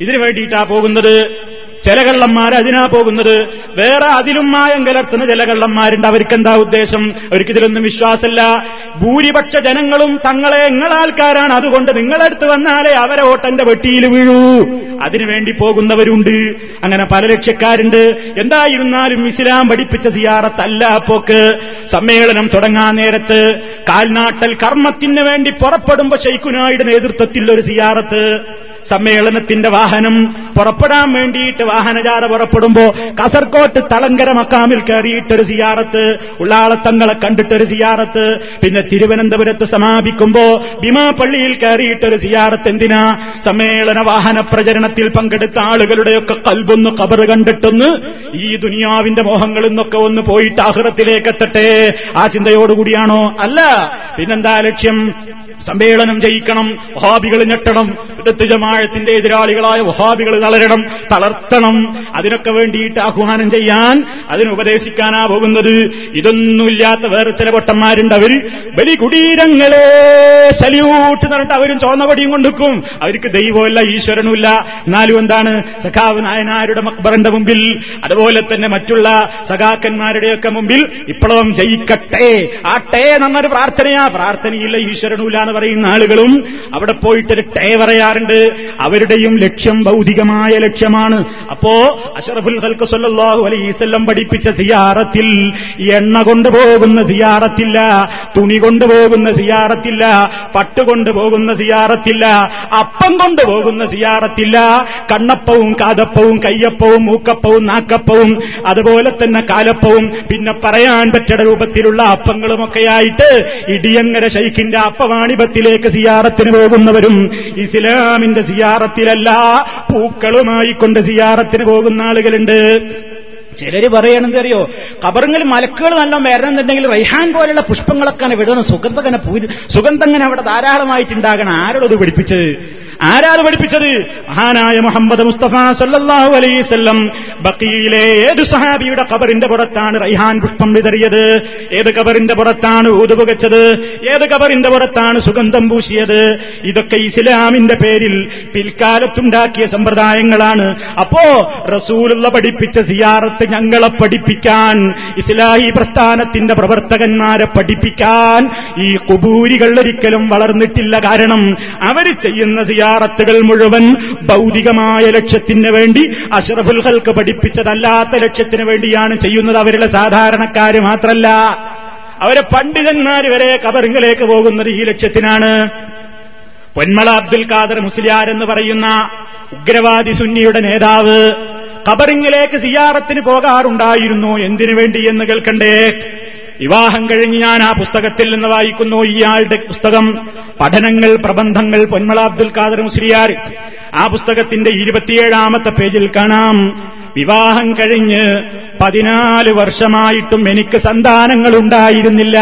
Speaker 1: ഇതിനു വേണ്ടിയിട്ടാ പോകുന്നത്? ചില കള്ളന്മാർ അതിനാ പോകുന്നത്? വേറെ അതിലും മായം കലർത്തുന്ന ചില കള്ളന്മാരുണ്ട് അവർക്ക് എന്താ ഉദ്ദേശം? അവർക്ക് ഇതിലൊന്നും വിശ്വാസമല്ല. ഭൂരിപക്ഷ ജനങ്ങളും തങ്ങളെ നിങ്ങളാൾക്കാരാണ് അതുകൊണ്ട് നിങ്ങളടുത്ത് വന്നാലേ അവരെ ഓട്ടന്റെ വെട്ടിയിൽ വീഴൂ. അതിനുവേണ്ടി പോകുന്നവരുണ്ട്. അങ്ങനെ പല ലക്ഷ്യക്കാരുണ്ട് എന്തായിരുന്നാലും ഇസ്ലാം പഠിപ്പിച്ച സിയാറത്തല്ല പോക്ക് സമ്മേളനം തുടങ്ങാൻ നേരത്ത് കാൽനാട്ടൽ കർമ്മത്തിന് വേണ്ടി പുറപ്പെടുമ്പോ ഷെയ്ഖുനായുടെ നേതൃത്വത്തിൽ ഒരു സിയാറത്ത്. സമ്മേളനത്തിന്റെ വാഹനം പുറപ്പെടാൻ വേണ്ടിയിട്ട് വാഹനജാഥ പുറപ്പെടുമ്പോ കാസർകോട്ട് തളങ്കര മക്കാമിൽ കയറിയിട്ടൊരു സിയാറത്ത് ഉള്ളാളത്തങ്ങളെ കണ്ടിട്ടൊരു സിയാറത്ത് പിന്നെ തിരുവനന്തപുരത്ത് സമാപിക്കുമ്പോ ഭീമാപള്ളിയിൽ കയറിയിട്ടൊരു സിയാറത്ത് എന്തിനാ? സമ്മേളന വാഹന പ്രചരണത്തിൽ പങ്കെടുത്ത ആളുകളുടെയൊക്കെ കൽബൊന്ന് കബറ് കണ്ടിട്ടൊന്ന് ഈ ദുനിയാവിന്റെ മോഹങ്ങളിൽ നിന്നൊക്കെ ഒന്ന് പോയിട്ട് ആഹൃതത്തിലേക്ക് എത്തട്ടെ ആ ചിന്തയോടുകൂടിയാണോ? അല്ല. പിന്നെന്താ ലക്ഷ്യം? സമ്മേളനം ജയിക്കണം വഹാബികൾ ഞെട്ടണം ഇടത്ത് ജമാഴത്തിന്റെ എതിരാളികളായ വഹാബികൾ തളരണം തളർത്തണം. അതിനൊക്കെ വേണ്ടിയിട്ട് ആഹ്വാനം ചെയ്യാൻ അതിനുപദേശിക്കാനാ പോകുന്നത്. ഇതൊന്നുമില്ലാത്ത വേറെ ചില പൊട്ടന്മാരുണ്ട് അവർ ബലി കുടീരങ്ങളെ സല്യൂട്ട് നടട്ട് അവരും ചോന്ന കൊടിയും കൊണ്ടുക്കും അവർക്ക് ദൈവമല്ല ഈശ്വരനുമില്ല. എന്നാലും എന്താണ്? സഖാവ് നായനാരുടെ മക്ബറിന്റെ മുമ്പിൽ അതുപോലെ തന്നെ മറ്റുള്ള സഖാക്കന്മാരുടെയൊക്കെ മുമ്പിൽ ഇപ്പോഴും ജയിക്കട്ടെ ആട്ടെ എന്നൊരു പ്രാർത്ഥനയാ. പ്രാർത്ഥനയില്ല ഈശ്വരനുമില്ല എന്ന് പറയുന്ന ആളുകളും അവിടെ പോയിട്ടൊരു ടേ പറയാറുണ്ട്. അവരുടെയും ലക്ഷ്യം ഭൗതികമായ ലക്ഷ്യമാണ്. അപ്പോ അഷറഫുൽ ഹൽക്ക് സല്ലാഹു അലൈസല്ലം പഠിപ്പിച്ച സിയാറത്തിൽ എണ്ണ കൊണ്ടുപോകുന്ന സിയാറത്തില്ല തുണി കൊണ്ടുപോകുന്ന സിയാറത്തില്ല പട്ട് കൊണ്ടുപോകുന്ന സിയാറത്തില്ല അപ്പം കൊണ്ടുപോകുന്ന സിയാറത്തില്ല കണ്ണപ്പവും കാതപ്പവും കയ്യപ്പവും മൂക്കപ്പവും നാക്കപ്പവും അതുപോലെ തന്നെ കാലപ്പവും. പിന്നെ പറയാൻ പറ്റട രൂപത്തിലുള്ള അപ്പങ്ങളുമൊക്കെയായിട്ട് ഇടിയങ്ങര ശൈഖിന്റെ അപ്പവാണിപത്തിലേക്ക് സിയാറത്തിന് പോകുന്നവരും ഇസ്ലാമിന്റെ സിയാറത്തിലല്ല പൂക്കളുമായി കൊണ്ട് സിയാറത്തിന് പോകുന്ന ആളുകളുണ്ട്.
Speaker 2: ചിലര് അറിയോ? കബറിങ്ങിൽ മലക്കുകൾ നല്ല വരണമെന്നുണ്ടെങ്കിൽ റൈഹാൻ പോലുള്ള പുഷ്പങ്ങളൊക്കെ വിടണം സുഗന്ധങ്ങനെ സുഗന്ധങ്ങനെ അവിടെ ധാരാളമായിട്ടുണ്ടാകണം. ആരോടത് പഠിപ്പിച്ചത്? ആരാത് പഠിപ്പിച്ചത്? മഹാനായ മുഹമ്മദ് മുസ്തഫ സല്ലാഹു അലൈവല്ലം ബക്കിയിലെ ഏത് സഹാബിയുടെ കബറിന്റെ പുറത്താണ് റൈഹാൻ പുഷ്പം വിതറിയത്? ഏത് കബറിന്റെ പുറത്താണ് ഊതുപുകച്ചത് ഏത് കബറിന്റെ പുറത്താണ് സുഗന്ധം പൂശിയത്? ഇതൊക്കെ ഇസ്ലാമിന്റെ പേരിൽ പിൽക്കാലത്തുണ്ടാക്കിയ സമ്പ്രദായങ്ങളാണ്. അപ്പോ റസൂലുള്ള പഠിപ്പിച്ച സിയാറത്ത് ഞങ്ങളെ പഠിപ്പിക്കാൻ ഇസ്ലാഹി പ്രസ്ഥാനത്തിന്റെ പ്രവർത്തകന്മാരെ പഠിപ്പിക്കാൻ ഈ കുബൂരികൾ ഒരിക്കലും വളർന്നിട്ടില്ല. കാരണം അവർ ചെയ്യുന്ന സിയാറത്തുകൾ മുഴുവൻ ഭൗതികമായ ലക്ഷ്യത്തിന് വേണ്ടി അഷ്റഫുൽ ഹൽക്ക് പഠിപ്പിച്ചതല്ലാത്ത ലക്ഷ്യത്തിന് വേണ്ടിയാണ് ചെയ്യുന്നത് അവരുടെ സാധാരണക്കാര് മാത്രല്ല. അവരെ പണ്ഡിതന്മാർ വരെ കബറിങ്ങിലേക്ക് പോകുന്നത് ഈ ലക്ഷ്യത്തിനാണ്. പൊന്മള അബ്ദുൽ ഖാദർ മുസ്ലിയാർ എന്ന് പറയുന്ന ഉഗ്രവാദി സുന്നിയുടെ നേതാവ് കബറിങ്ങിലേക്ക് സിയാറത്തിന് പോകാറുണ്ടായിരുന്നു. എന്തിനു വേണ്ടി എന്ന് കേൾക്കണ്ടേ? വിവാഹം കഴിഞ്ഞ് ഞാൻ ആ പുസ്തകത്തിൽ നിന്ന് വായിക്കുന്നു. ഇയാളുടെ പുസ്തകം പഠനങ്ങൾ പ്രബന്ധങ്ങൾ പൊന്മള അബ്ദുൽ ഖാദർ മുസ്ലിയാർ. ആ പുസ്തകത്തിന്റെ ഇരുപത്തിയേഴാമത്തെ പേജിൽ കാണാം. വിവാഹം കഴിഞ്ഞ് പതിനാല് വർഷമായിട്ടും എനിക്ക് സന്താനങ്ങൾ ഉണ്ടായിരുന്നില്ല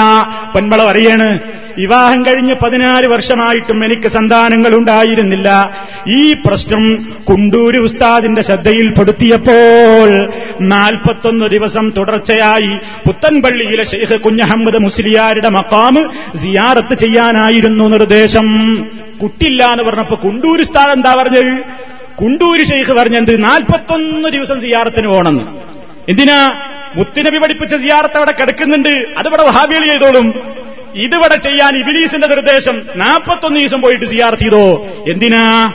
Speaker 2: പൊന്മള പറയാണ് വിവാഹം കഴിഞ്ഞ് പതിനാല് വർഷമായിട്ടും എനിക്ക് സന്താനങ്ങൾ ഉണ്ടായിരുന്നില്ല ഈ പ്രശ്നം കുണ്ടൂര് ഉസ്താദിന്റെ ശ്രദ്ധയിൽപ്പെടുത്തിയപ്പോൾ നാൽപ്പത്തൊന്ന് ദിവസം തുടർച്ചയായി പുത്തൻപള്ളിയിലെ ഷെയ്ഖ് കുഞ്ഞഹമ്മദ് മുസ്ലിയാരുടെ മക്കാമ് സിയാറത്ത് ചെയ്യാനായിരുന്നു നിർദ്ദേശം. കുട്ടില്ല എന്ന് പറഞ്ഞപ്പോ കുണ്ടൂര് ഉസ്താദ് എന്താ പറഞ്ഞത്? കുണ്ടൂര് ഷെയ്ഖ് പറഞ്ഞത് നാൽപ്പത്തൊന്ന് ദിവസം സിയാറത്തിന് പോണെന്ന് എന്തിനാ? മുത്തിനബി പഠിപ്പിച്ച സിയാറത്ത് അവിടെ കിടക്കുന്നുണ്ട്. അതിവിടെ വഹാബികൾ ചെയ്തോളും. ഇതിവിടെ ചെയ്യാൻ ഇബിലീസിന്റെ നിർദ്ദേശം നാൽപ്പത്തൊന്ന് ദിവസം പോയിട്ട് സിയാർത്ത് ചെയ്തോ? എന്തിനാ?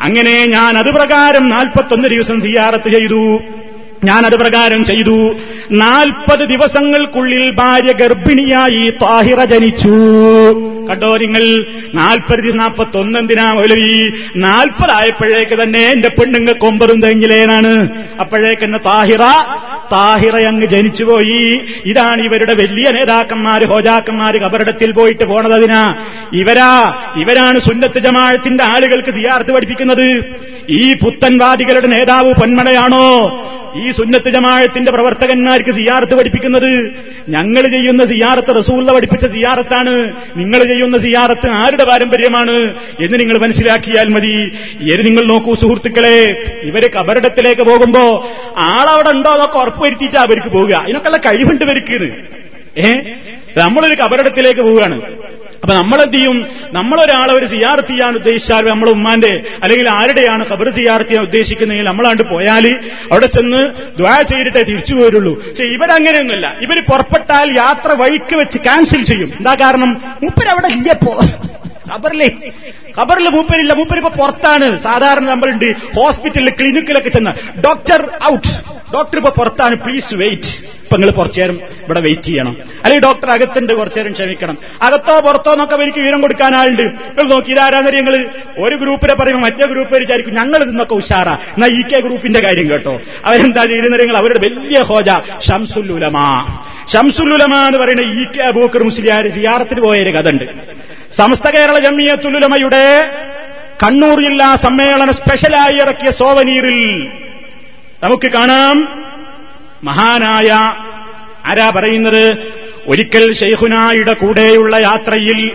Speaker 2: അങ്ങനെ ഞാൻ അത് പ്രകാരം നാൽപ്പത്തൊന്ന് ദിവസം സിയാറത്ത് ചെയ്തു. ഞാനത് പ്രകാരം ചെയ്തു. നാൽപ്പത് ദിവസങ്ങൾക്കുള്ളിൽ ഭാര്യ ഗർഭിണിയായി താഹിറ ജനിച്ചു. കണ്ടോ നിങ്ങൾ? നാൽപ്പത് നാൽപ്പത്തൊന്ന് എന്തിനാ മൗലവി? നാൽപ്പതായപ്പോഴേക്ക് തന്നെ എന്റെ പെണ്ണുങ്ങ കൊമ്പറും തെങ്ങിലേനാണ്. അപ്പോഴേക്ക് എന്നെ താഹിറ താഹിറ അങ്ങ് ജനിച്ചുപോയി. ഇതാണ് ഇവരുടെ വലിയ നേതാക്കന്മാര് ഹോജാക്കന്മാര് കബറിടത്തിൽ പോയിട്ട് പോണതതിനാ ഇവരാ ഇവരാണ് സുന്നത്ത് ജമാഴത്തിന്റെ ആളുകൾക്ക് സിയാർത്ത് പഠിപ്പിക്കുന്നത്. ഈ പുത്തൻവാദികളുടെ നേതാവ് പൊന്മടയാണോ ഈ സുന്നത്ത് ജമാഴത്തിന്റെ പ്രവർത്തകന്മാർക്ക് സിയാറത്ത് പഠിപ്പിക്കുന്നത് ഞങ്ങൾ ചെയ്യുന്ന സിയാറത്ത് റസൂള്ള പഠിപ്പിച്ച സിയാറത്താണ്. നിങ്ങൾ ചെയ്യുന്ന സിയാറത്ത് ആരുടെ പാരമ്പര്യമാണ് എന്ന് നിങ്ങൾ മനസ്സിലാക്കിയാൽ മതി. ഇത് നിങ്ങൾ നോക്കൂ സുഹൃത്തുക്കളെ ഇവർ കബറിടത്തിലേക്ക് പോകുമ്പോ ആളവിടെ ഉണ്ടോ എന്നൊക്കെ ഉറപ്പുവരുത്തിയിട്ട് അവർക്ക് പോവുക. ഇതിനൊക്കെയുള്ള കഴിവുണ്ട് ഇവർക്ക്. ഏ? നമ്മളൊരു കബറിടത്തിലേക്ക് പോവുകയാണ്. അപ്പൊ നമ്മളെന്ത് ചെയ്യും നമ്മളൊരാളെ ഒരു സിയാർത്ത് ചെയ്യാൻ ഉദ്ദേശിച്ചാൽ നമ്മളെ ഉമ്മാന്റെ അല്ലെങ്കിൽ ആരുടെയാണ് ഖബർ സിയാർത്ത് ചെയ്യാൻ ഉദ്ദേശിക്കുന്നതെങ്കിൽ നമ്മളാണ്ട് പോയാൽ അവിടെ ചെന്ന് ദ്വാ ചെയ്തിട്ടേ തിരിച്ചു പോരുള്ളൂ. പക്ഷെ ഇവരങ്ങനെയൊന്നുമില്ല. ഇവർ പുറപ്പെട്ടാൽ യാത്ര വഴിക്ക് വെച്ച് ക്യാൻസൽ ചെയ്യും. എന്താ കാരണം? മൂപ്പരവിടെ ഇല്ലപ്പോ ഖബറിലെ ഖബറിൽ മൂപ്പരില്ല. മൂപ്പരിപ്പോ പുറത്താണ്. സാധാരണ നമ്മളുണ്ട് ഹോസ്പിറ്റലിൽ ക്ലിനിക്കിലൊക്കെ ചെന്ന്. Doctor out. ഡോക്ടർ ഇപ്പൊ പുറത്താണ്. Please wait. ഇപ്പൊ നിങ്ങൾ കുറച്ചു നേരം ഇവിടെ വെയിറ്റ് ചെയ്യണം. അല്ലെങ്കിൽ ഡോക്ടർ അകത്തുണ്ട് കുറച്ചു നേരം ക്ഷമിക്കണം. അകത്തോ പുറത്തോ എന്നൊക്കെ എനിക്ക് വിവരം കൊടുക്കാൻ ആളുണ്ട്. നിങ്ങൾ നോക്കി ഇതാരാന്നറി നിങ്ങൾ ഒരു ഗ്രൂപ്പിനെ പറയുമ്പോൾ മറ്റേ ഗ്രൂപ്പ് വിചാരിക്കും ഞങ്ങൾ ഇതൊക്കെ ഉഷാറാ. എന്നാ ഇ കെ ഗ്രൂപ്പിന്റെ കാര്യം കേട്ടോ. അവരെന്താ ചെയ്യുന്നത് നിങ്ങൾ അവരുടെ വലിയ ഹോജ ഷംസുല്ലുലമാ ഷംസുല്ലുലമ എന്ന് പറയുന്ന ഇ കെ അബൂക്കർ മുസ്ലിയാർ സിയാറത്തിന് പോയൊരു കഥ ഉണ്ട്. സമസ്ത കേരള ജമിയത്തുലുലമയുടെ കണ്ണൂർ ജില്ലാ സമ്മേളന സ്പെഷ്യലായി ഇറക്കിയ സോവനീറിൽ നമുക്ക് കാണാം. മഹാനായ ആരാ പറയുന്നത്? ഒരിക്കൽ ഷെയ്ഖുനായുടെ കൂടെയുള്ള യാത്രയിൽ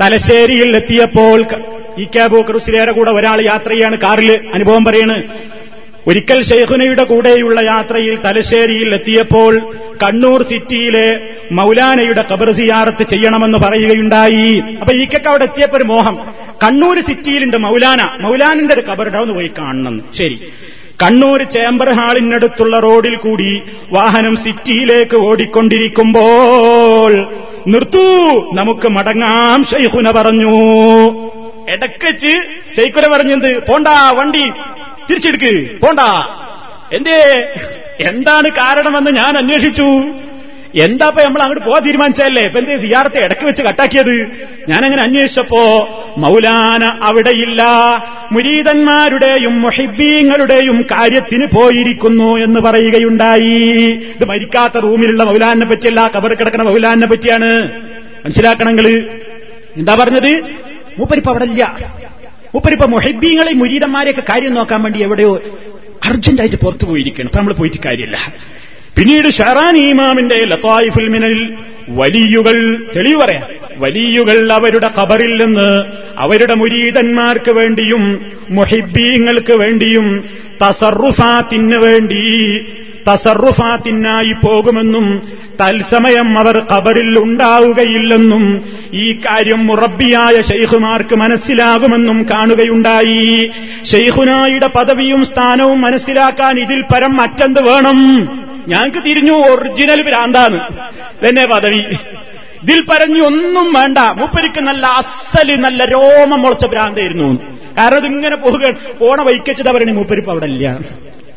Speaker 2: തലശ്ശേരിയിൽ എത്തിയപ്പോൾ ഇ കെ ബൂക്കറുസിലേറെ കൂടെ ഒരാൾ യാത്ര ചെയ്യാണ് കാറിൽ അനുഭവം പറയാണ്. ഒരിക്കൽ ഷെയ്ഖുനയുടെ കൂടെയുള്ള യാത്രയിൽ തലശ്ശേരിയിൽ എത്തിയപ്പോൾ കണ്ണൂർ സിറ്റിയിലെ മൗലാനയുടെ കബർ സിയാറത്ത് ചെയ്യണമെന്ന് പറയുകയുണ്ടായി. അപ്പൊ ഈക്കൊക്കെ അവിടെ എത്തിയപ്പോ ഒരു മോഹം. കണ്ണൂർ സിറ്റിയിലുണ്ട് മൗലാന. മൗലാനിന്റെ ഒരു കബറിടം ഒന്ന് പോയി കാണണം. ശരി. കണ്ണൂർ ചേംബർ ഹാളിനടുത്തുള്ള റോഡിൽ കൂടി വാഹനം സിറ്റിയിലേക്ക് ഓടിക്കൊണ്ടിരിക്കുമ്പോൾ നിർത്തൂ നമുക്ക് മടങ്ങാം ഷെയ്ഖുന പറഞ്ഞു. ഇടക്കച്ച് ഷെയ്ഖുന പറഞ്ഞത് പോണ്ടാ വണ്ടി. തിരിച്ചെടുക്ക്. പോണ്ട. എന്തേ? എന്താണ് കാരണമെന്ന് ഞാൻ അന്വേഷിച്ചു. എന്താപ്പ നമ്മൾ അങ്ങോട്ട് പോകാൻ തീരുമാനിച്ചല്ലേ ഇപ്പൊ എന്തേ സിയാറത്തെ ഇടയ്ക്ക് വെച്ച് കട്ടാക്കിയത്? ഞാനങ്ങനെ അന്വേഷിച്ചപ്പോ മൗലാന അവിടെയില്ല. മുരീതന്മാരുടെയും മൊഹിബീങ്ങളുടെയും കാര്യത്തിന് പോയിരിക്കുന്നു എന്ന് പറയുകയുണ്ടായി. ഇത് മരിക്കാത്ത റൂമിലുള്ള മൗലാനെ പറ്റിയല്ല കബർ കിടക്കുന്ന മൗലാനെ പറ്റിയാണ്. മനസ്സിലാക്കണമെങ്കിൽ എന്താ പറഞ്ഞത്? മൂപ്പരിപ്പ് അവിടെ ഇല്ല. മൂപ്പരിപ്പ മൊഹിബീങ്ങളെ മുരീതന്മാരെയൊക്കെ കാര്യം നോക്കാൻ വേണ്ടി എവിടെയോ
Speaker 1: അർജന്റായിട്ട് പുറത്തു പോയിരിക്കണം അപ്പൊ നമ്മൾ പോയിട്ട് കാര്യമില്ല. പിന്നീട് ഷെറാൻ ഇമാമിന്റെ ലത്തായിഫുൽ വലിയുകൾ തെളിവ് പറയാം. വലിയുകൾ അവരുടെ കബറിൽ നിന്ന് അവരുടെ മുരീതന്മാർക്ക് വേണ്ടിയും മുഹിബീങ്ങൾക്ക് വേണ്ടിയും തസറുഫാത്തിന് വേണ്ടി തസറുഫാത്തിനായി പോകുമെന്നും തത്സമയം അവർ ഖബറിൽ ഉണ്ടാവുകയില്ലെന്നും ഈ കാര്യം മുറബിയായ ഷെയ്ഖുമാർക്ക് മനസ്സിലാകുമെന്നും കാണുകയുണ്ടായി. ഷെയ്ഖുനായുടെ പദവിയും സ്ഥാനവും മനസ്സിലാക്കാൻ ഇതിൽ പരം മറ്റെന്ത് വേണം? ഞങ്ങൾക്ക് തിരിഞ്ഞു ഒറിജിനൽ ഭ്രാന്താണ്. തന്നെ പദവി. ഇതിൽ പറഞ്ഞു ഒന്നും വേണ്ട. മൂപ്പരിക്ക് നല്ല അസൽ നല്ല രോമം മുളച്ച ഭ്രാന്തായിരുന്നു. കാരണം ഇതിങ്ങനെ പോവുക പോണ വൈക്കച്ചിട്ട് പറയണേ മൂപ്പരിപ്പ് അവിടെ ഇല്ല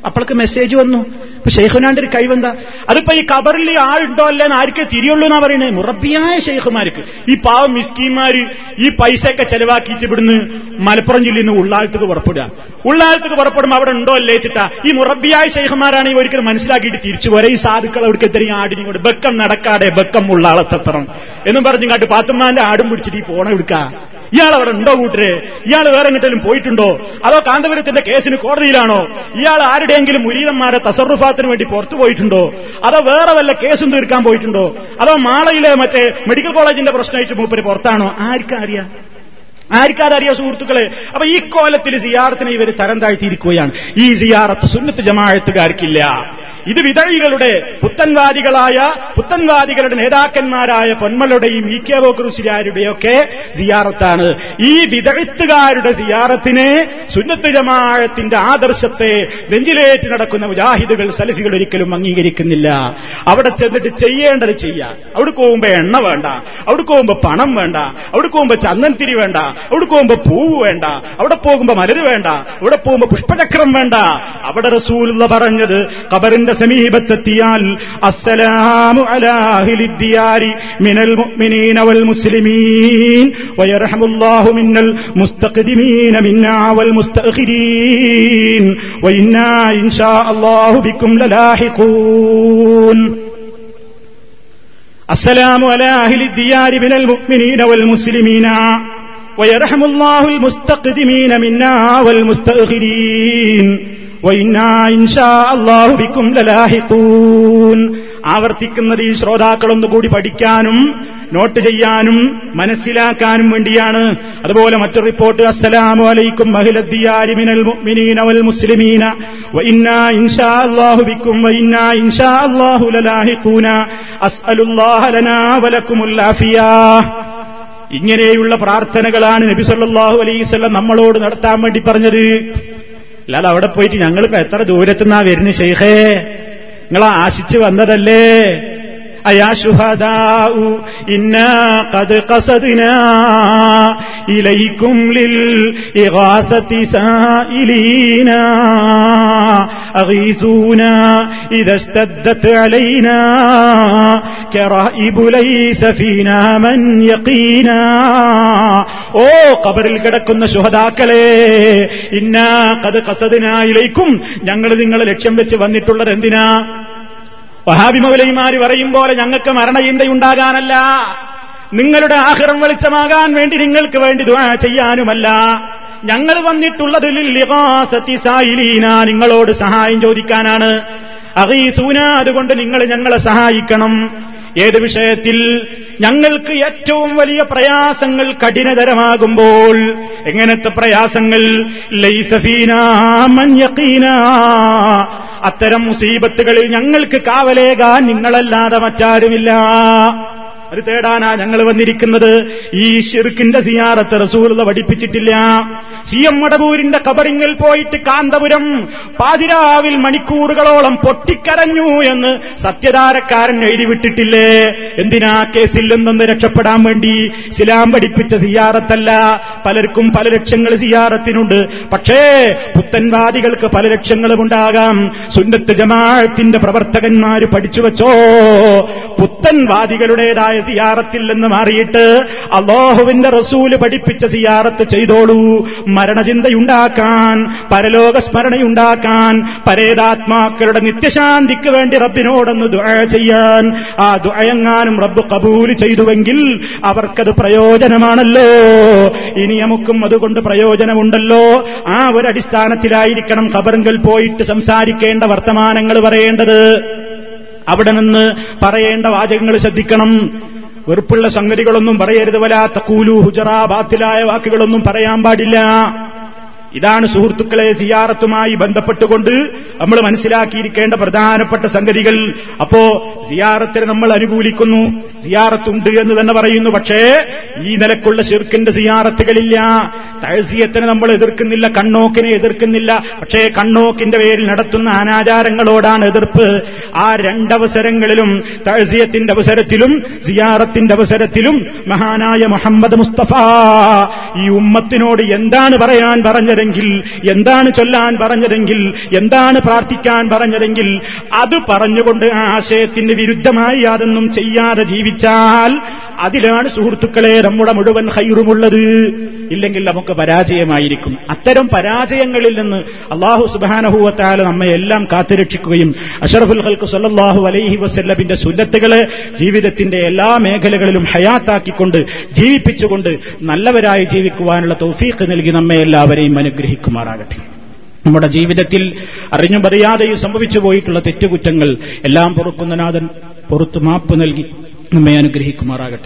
Speaker 1: അപ്പോൾക്ക് മെസ്സേജ് വന്നു. ഇപ്പൊ ഷെയ്ഖുനാന്റെ കഴിവെന്താ? അതിപ്പോ ഈ കബറിൽ ആളുണ്ടോ അല്ല എന്ന് ആർക്കേ തിരിയുള്ളൂ എന്നാ പറയണേ? മുറബിയായ ഷെയ്ഖുമാർക്ക് ഈ പാവം മിസ്കീന്മാര് ഈ പൈസയൊക്കെ ചെലവാക്കിയിട്ട് ഇവിടുന്ന് മലപ്പുറം ജില്ലയിൽ നിന്ന് ഉള്ളാഴത്തേക്ക് പുറപ്പെടുക. ഉള്ളാഴത്തേക്ക് പുറപ്പെടുമ്പോൾ അവിടെ ഉണ്ടോ അല്ലേ ചിട്ടാ? ഈ മുറബിയായ ഷെയ്ഖുമാരാണ് ഈ ഒരിക്കലും മനസ്സിലാക്കിയിട്ട് തിരിച്ചു പോരെ. ഈ സാധുക്കൾ അവിടേക്ക് എത്രയും ആടിനും കൊണ്ട്. ബക്കം നടക്കാടെ ബക്കം ഉള്ളാളത്തെത്തണം എന്നും പറഞ്ഞു കാട്ട് പാത്തുമാന്റെ ആടും പിടിച്ചിട്ട് ഈ ഇയാൾ അവിടെ ഉണ്ടോ കൂട്ടരെ? ഇയാൾ വേറെ എങ്ങോട്ടെങ്കിലും പോയിട്ടുണ്ടോ? അതോ കാന്തപുരത്തിന്റെ കേസിന് കോടതിയിലാണോ? ഇയാൾ ആരുടെയെങ്കിലും മുരീതന്മാരെ തസറുഫാത്തിന് വേണ്ടി പുറത്തു പോയിട്ടുണ്ടോ? അതോ വേറെ വല്ല കേസും തീർക്കാൻ പോയിട്ടുണ്ടോ? അതോ മാളയിലെ മറ്റേ മെഡിക്കൽ കോളേജിന്റെ പ്രശ്നമായിട്ട് മൂപ്പര് പുറത്താണോ? ആർക്കറിയാം ആർക്കാതറിയോ സുഹൃത്തുക്കളെ? അപ്പൊ ഈ കോലത്തിൽ സിയാറത്തിനെ ഇവർ തരം താഴ്ത്തിയിരിക്കുകയാണ്. ഈ സിയാറത്ത് സുന്നത്ത് ജമാഴത്തുകാർക്കില്ല ഇത് വിതഴികളുടെ പുത്തൻവാദികളായ പുത്തൻവാദികളുടെ നേതാക്കന്മാരായ പൊന്മലുടെയും ഇ കെ ബോക്രൂശിരാരുടെയൊക്കെ സിയാറത്താണ്. ഈ വിതഴിത്തുകാരുടെ സിയാറത്തിനെ സുന്നത്ത് ജമാഴത്തിന്റെ ആദർശത്തെ നെഞ്ചിലേറ്റ് നടക്കുന്ന മുജാഹിദുകൾ സലഫികൾ ഒരിക്കലും അംഗീകരിക്കുന്നില്ല. അവിടെ ചെന്നിട്ട് ചെയ്യേണ്ടത് ചെയ്യാം. അവിടെ പോകുമ്പോ എണ്ണ വേണ്ട അവിടെ പോകുമ്പോ പണം വേണ്ട അവിടെ പോകുമ്പോ ചന്ദൻതിരി വേണ്ട അവിടെ പോകുമ്പോ പൂവ് വേണ്ട അവിടെ പോകുമ്പോ മലര് വേണ്ട അവിടെ പോകുമ്പോ പുഷ്പചക്രം വേണ്ട. അവിടെ റസൂലുള്ള പറഞ്ഞത് ഖബറിന്റെ സമീപത്തെത്തിയാൽ അസ്സലാമു അലാഹിലിദ്ദിയാരി മിനൽ മുഅ്മിനീന വൽ മുസ്ലിമീൻ വയർഹമുല്ലാഹു മിന്നൽ മുസ്തഖ്ദിമീന മിന്നാ വൽ മുസ്തഖിരീൻ വഇന്നാ ഇൻഷാ അല്ലാഹു ബിക്കും ലലാഹിഖൂൻ السلام على أهل الديار من المؤمنين والمسلمين ويرحم الله المستقدمين منا والمستأخرين അള്ളാഹുബിക്കും ലലാഹിത്തൂൻ ആവർത്തിക്കുന്നത് ഈ ശ്രോതാക്കളൊന്നു കൂടി പഠിക്കാനും നോട്ട് ചെയ്യാനും മനസ്സിലാക്കാനും വേണ്ടിയാണ്. അതുപോലെ മറ്റൊരു റിപ്പോർട്ട് അസ്സലാമു അലൈക്കും മഹിലദ്ദിയാരിമിനൽ മുഅ്മിനീന വൽ മുസ്ലിമീന. വഇന്ന ഇൻഷാ അല്ലാഹു ബിക്കും വഇന്ന ഇൻഷാ അല്ലാഹു ലലാഹിഖൂന. അസ്അലുല്ലാഹ ലനാ വലക്കുമുൽ ആഫിയാ. ഇങ്ങനെയുള്ള പ്രാർത്ഥനകളാണ് നബി സല്ലല്ലാഹു അലൈഹി വസല്ലം നമ്മളോട് നടത്താൻ വേണ്ടി പറഞ്ഞത്. അല്ലാതെ അവിടെ പോയിട്ട് ഞങ്ങളിപ്പോ എത്ര ദൂരത്തുനിന്നാ വരുന്ന ഷെയ്ഖേ നിങ്ങളെ ആശിച്ചു വന്നതല്ലേ? അയാ ശുഹദാ ഇന്ന കത് ഖസദ്നാ ഇലൈക്കും ലിൽ ഇഗാസതി സായിലീനാ അഗീസൂനാ ഇദാ ഇസ്തദ്ദത് അലൈനാ കറൈബു ലൈസ ഫീനാ മൻ യഖീനാ. ഓ കബറിൽ കിടക്കുന്ന ശുഹദാക്കളെ ഇന്നാ ഖദ് കസദിനായിലേക്കും ഞങ്ങൾ നിങ്ങളെ ലക്ഷ്യം വെച്ച് വന്നിട്ടുള്ളത് എന്തിനാ? വഹാബി പറയും പോലെ ഞങ്ങൾക്ക് മരണചിന്തയുണ്ടാകാനല്ല നിങ്ങളുടെ ആഹ്റം വെളിച്ചമാകാൻ വേണ്ടി നിങ്ങൾക്ക് വേണ്ടി ദുആ ചെയ്യാനുമല്ല. ഞങ്ങൾ വന്നിട്ടുള്ളത് നിങ്ങളോട് സഹായം ചോദിക്കാനാണ്. അറീസൂന അതുകൊണ്ട് നിങ്ങൾ ഞങ്ങളെ സഹായിക്കണം. ഏത് വിഷയത്തിൽ? ഞങ്ങൾക്ക് ഏറ്റവും വലിയ പ്രയാസങ്ങൾ കഠിനതരമാകുമ്പോൾ എങ്ങനത്തെ പ്രയാസങ്ങൾ? അത്തരം മുസീബത്തുകളിൽ ഞങ്ങൾക്ക് കാവലേകാൻ നിങ്ങളല്ലാതെ മറ്റാരുമില്ല. അത് തേടാനാ ഞങ്ങൾ വന്നിരിക്കുന്നത്. ഈ ഷിർക്കിന്റെ സിയാറത്ത് റസൂലത പഠിപ്പിച്ചിട്ടില്ല. സി എം മടവൂരിന്റെ കബറിങ്ങിൽ പോയിട്ട് കാന്തപുരം പാതിരാവിൽ മണിക്കൂറുകളോളം പൊട്ടിക്കരഞ്ഞു എന്ന് സത്യധാരക്കാരൻ എഴുതിവിട്ടിട്ടില്ലേ എന്തിനാ കേസിൽ നിന്നൊന്ന് രക്ഷപ്പെടാൻ വേണ്ടി സിലാം പഠിപ്പിച്ച സിയാറത്തല്ല. പലർക്കും പല ലക്ഷ്യങ്ങൾ സിയാറത്തിനുണ്ട്. പക്ഷേ പുത്തൻവാദികൾക്ക് പല ലക്ഷ്യങ്ങളും ഉണ്ടാകാം. സുന്നത്ത് ജമാഅത്തിന്റെ പ്രവർത്തകന്മാര് പഠിച്ചു വച്ചോ? പുത്തൻവാദികളുടേതായ സിയാറത്തിൽ നിന്ന് മാറിയിട്ട് അള്ളാഹുവിന്റെ റസൂൽ പഠിപ്പിച്ച സിയാറത്ത് ചെയ്തോളൂ. മരണചിന്തയുണ്ടാക്കാൻ പരലോക സ്മരണയുണ്ടാക്കാൻ പരേതാത്മാക്കളുടെ നിത്യശാന്തിക്ക് വേണ്ടി റബ്ബിനോടൊന്ന് ദുഴ ചെയ്യാൻ. ആ ദുഴയങ്ങാനും റബ്ബ് കബൂൽ ചെയ്തുവെങ്കിൽ അവർക്കത് പ്രയോജനമാണല്ലോ. ഇനി നമുക്കും അതുകൊണ്ട് പ്രയോജനമുണ്ടല്ലോ. ആ ഒരു അടിസ്ഥാനത്തിലായിരിക്കണം പോയിട്ട് സംസാരിക്കേണ്ട വർത്തമാനങ്ങൾ പറയേണ്ടത്. അവിടെ നിന്ന് പറയേണ്ട വാചകങ്ങൾ ശ്രദ്ധിക്കണം. വെറുപ്പുള്ള സംഗതികളൊന്നും പറയരുത് വലാത്ത കൂലു ഹുജറ ബാത്തിലായ വാക്കുകളൊന്നും പറയാൻ പാടില്ല. ഇതാണ് സുഹൃത്തുക്കളെ സിയാറത്തുമായി ബന്ധപ്പെട്ടുകൊണ്ട് നമ്മൾ മനസ്സിലാക്കിയിരിക്കേണ്ട പ്രധാനപ്പെട്ട സംഗതികൾ. അപ്പോ സിയാറത്തിന് നമ്മൾ അനുകൂലിക്കുന്നു. സിയാറത്തുണ്ട് എന്ന് തന്നെ പറയുന്നു. പക്ഷേ ഈ നിലക്കുള്ള ശിർക്കിന്റെ സിയാറത്തുകളില്ല. തഴസിയത്തിനെ നമ്മൾ എതിർക്കുന്നില്ല കണ്ണോക്കിനെ എതിർക്കുന്നില്ല. പക്ഷേ കണ്ണോക്കിന്റെ പേരിൽ നടത്തുന്ന അനാചാരങ്ങളോടാണ് എതിർപ്പ്. ആ രണ്ടവസരങ്ങളിലും തഴസിയത്തിന്റെ അവസരത്തിലും സിയാറത്തിന്റെ അവസരത്തിലും മഹാനായ മുഹമ്മദ് മുസ്തഫ ഈ ഉമ്മത്തിനോട് എന്താണ് പറയാൻ പറഞ്ഞതെങ്കിൽ എന്താണ് ചൊല്ലാൻ പറഞ്ഞതെങ്കിൽ എന്താണ് പ്രാർത്ഥിക്കാൻ പറഞ്ഞതെങ്കിൽ അത് പറഞ്ഞുകൊണ്ട് ആ ആശയത്തിന് വിരുദ്ധമായി അതൊന്നും ചെയ്യാതെ ജീവിച്ചാൽ അതിലാണ് സുഹൃത്തുക്കളെ നമ്മുടെ മുഴുവൻ ഹൈറുമുള്ളത് ഇല്ലെങ്കിൽ നമുക്ക് പരാജയമായിരിക്കും. അത്തരം പരാജയങ്ങളിൽ നിന്ന് അള്ളാഹു നമ്മെ എല്ലാം കാത്തുരക്ഷിക്കുകയും അഷറഫുൽ ഹൽക്ക് സല്ലാഹു അലൈഹി വസ്ല്ലബിന്റെ സുന്നത്തുകളെ ജീവിതത്തിന്റെ എല്ലാ മേഖലകളിലും ഹയാത്താക്കിക്കൊണ്ട് ജീവിപ്പിച്ചുകൊണ്ട് നല്ലവരായി ജീവിക്കുവാനുള്ള തൗഫീഖ് നൽകി നമ്മെ എല്ലാവരെയും അനുഗ്രഹിക്കുമാറാകട്ടെ. നമ്മുടെ ജീവിതത്തിൽ അറിഞ്ഞും പറയാതെയും സംഭവിച്ചു പോയിട്ടുള്ള തെറ്റുകുറ്റങ്ങൾ എല്ലാം പൊറുക്കുന്നനാഥൻ പുറത്തു മാപ്പ് നൽകി. നമ്മെ അനുഗ്രഹിക്കുമാറാകട്ടെ.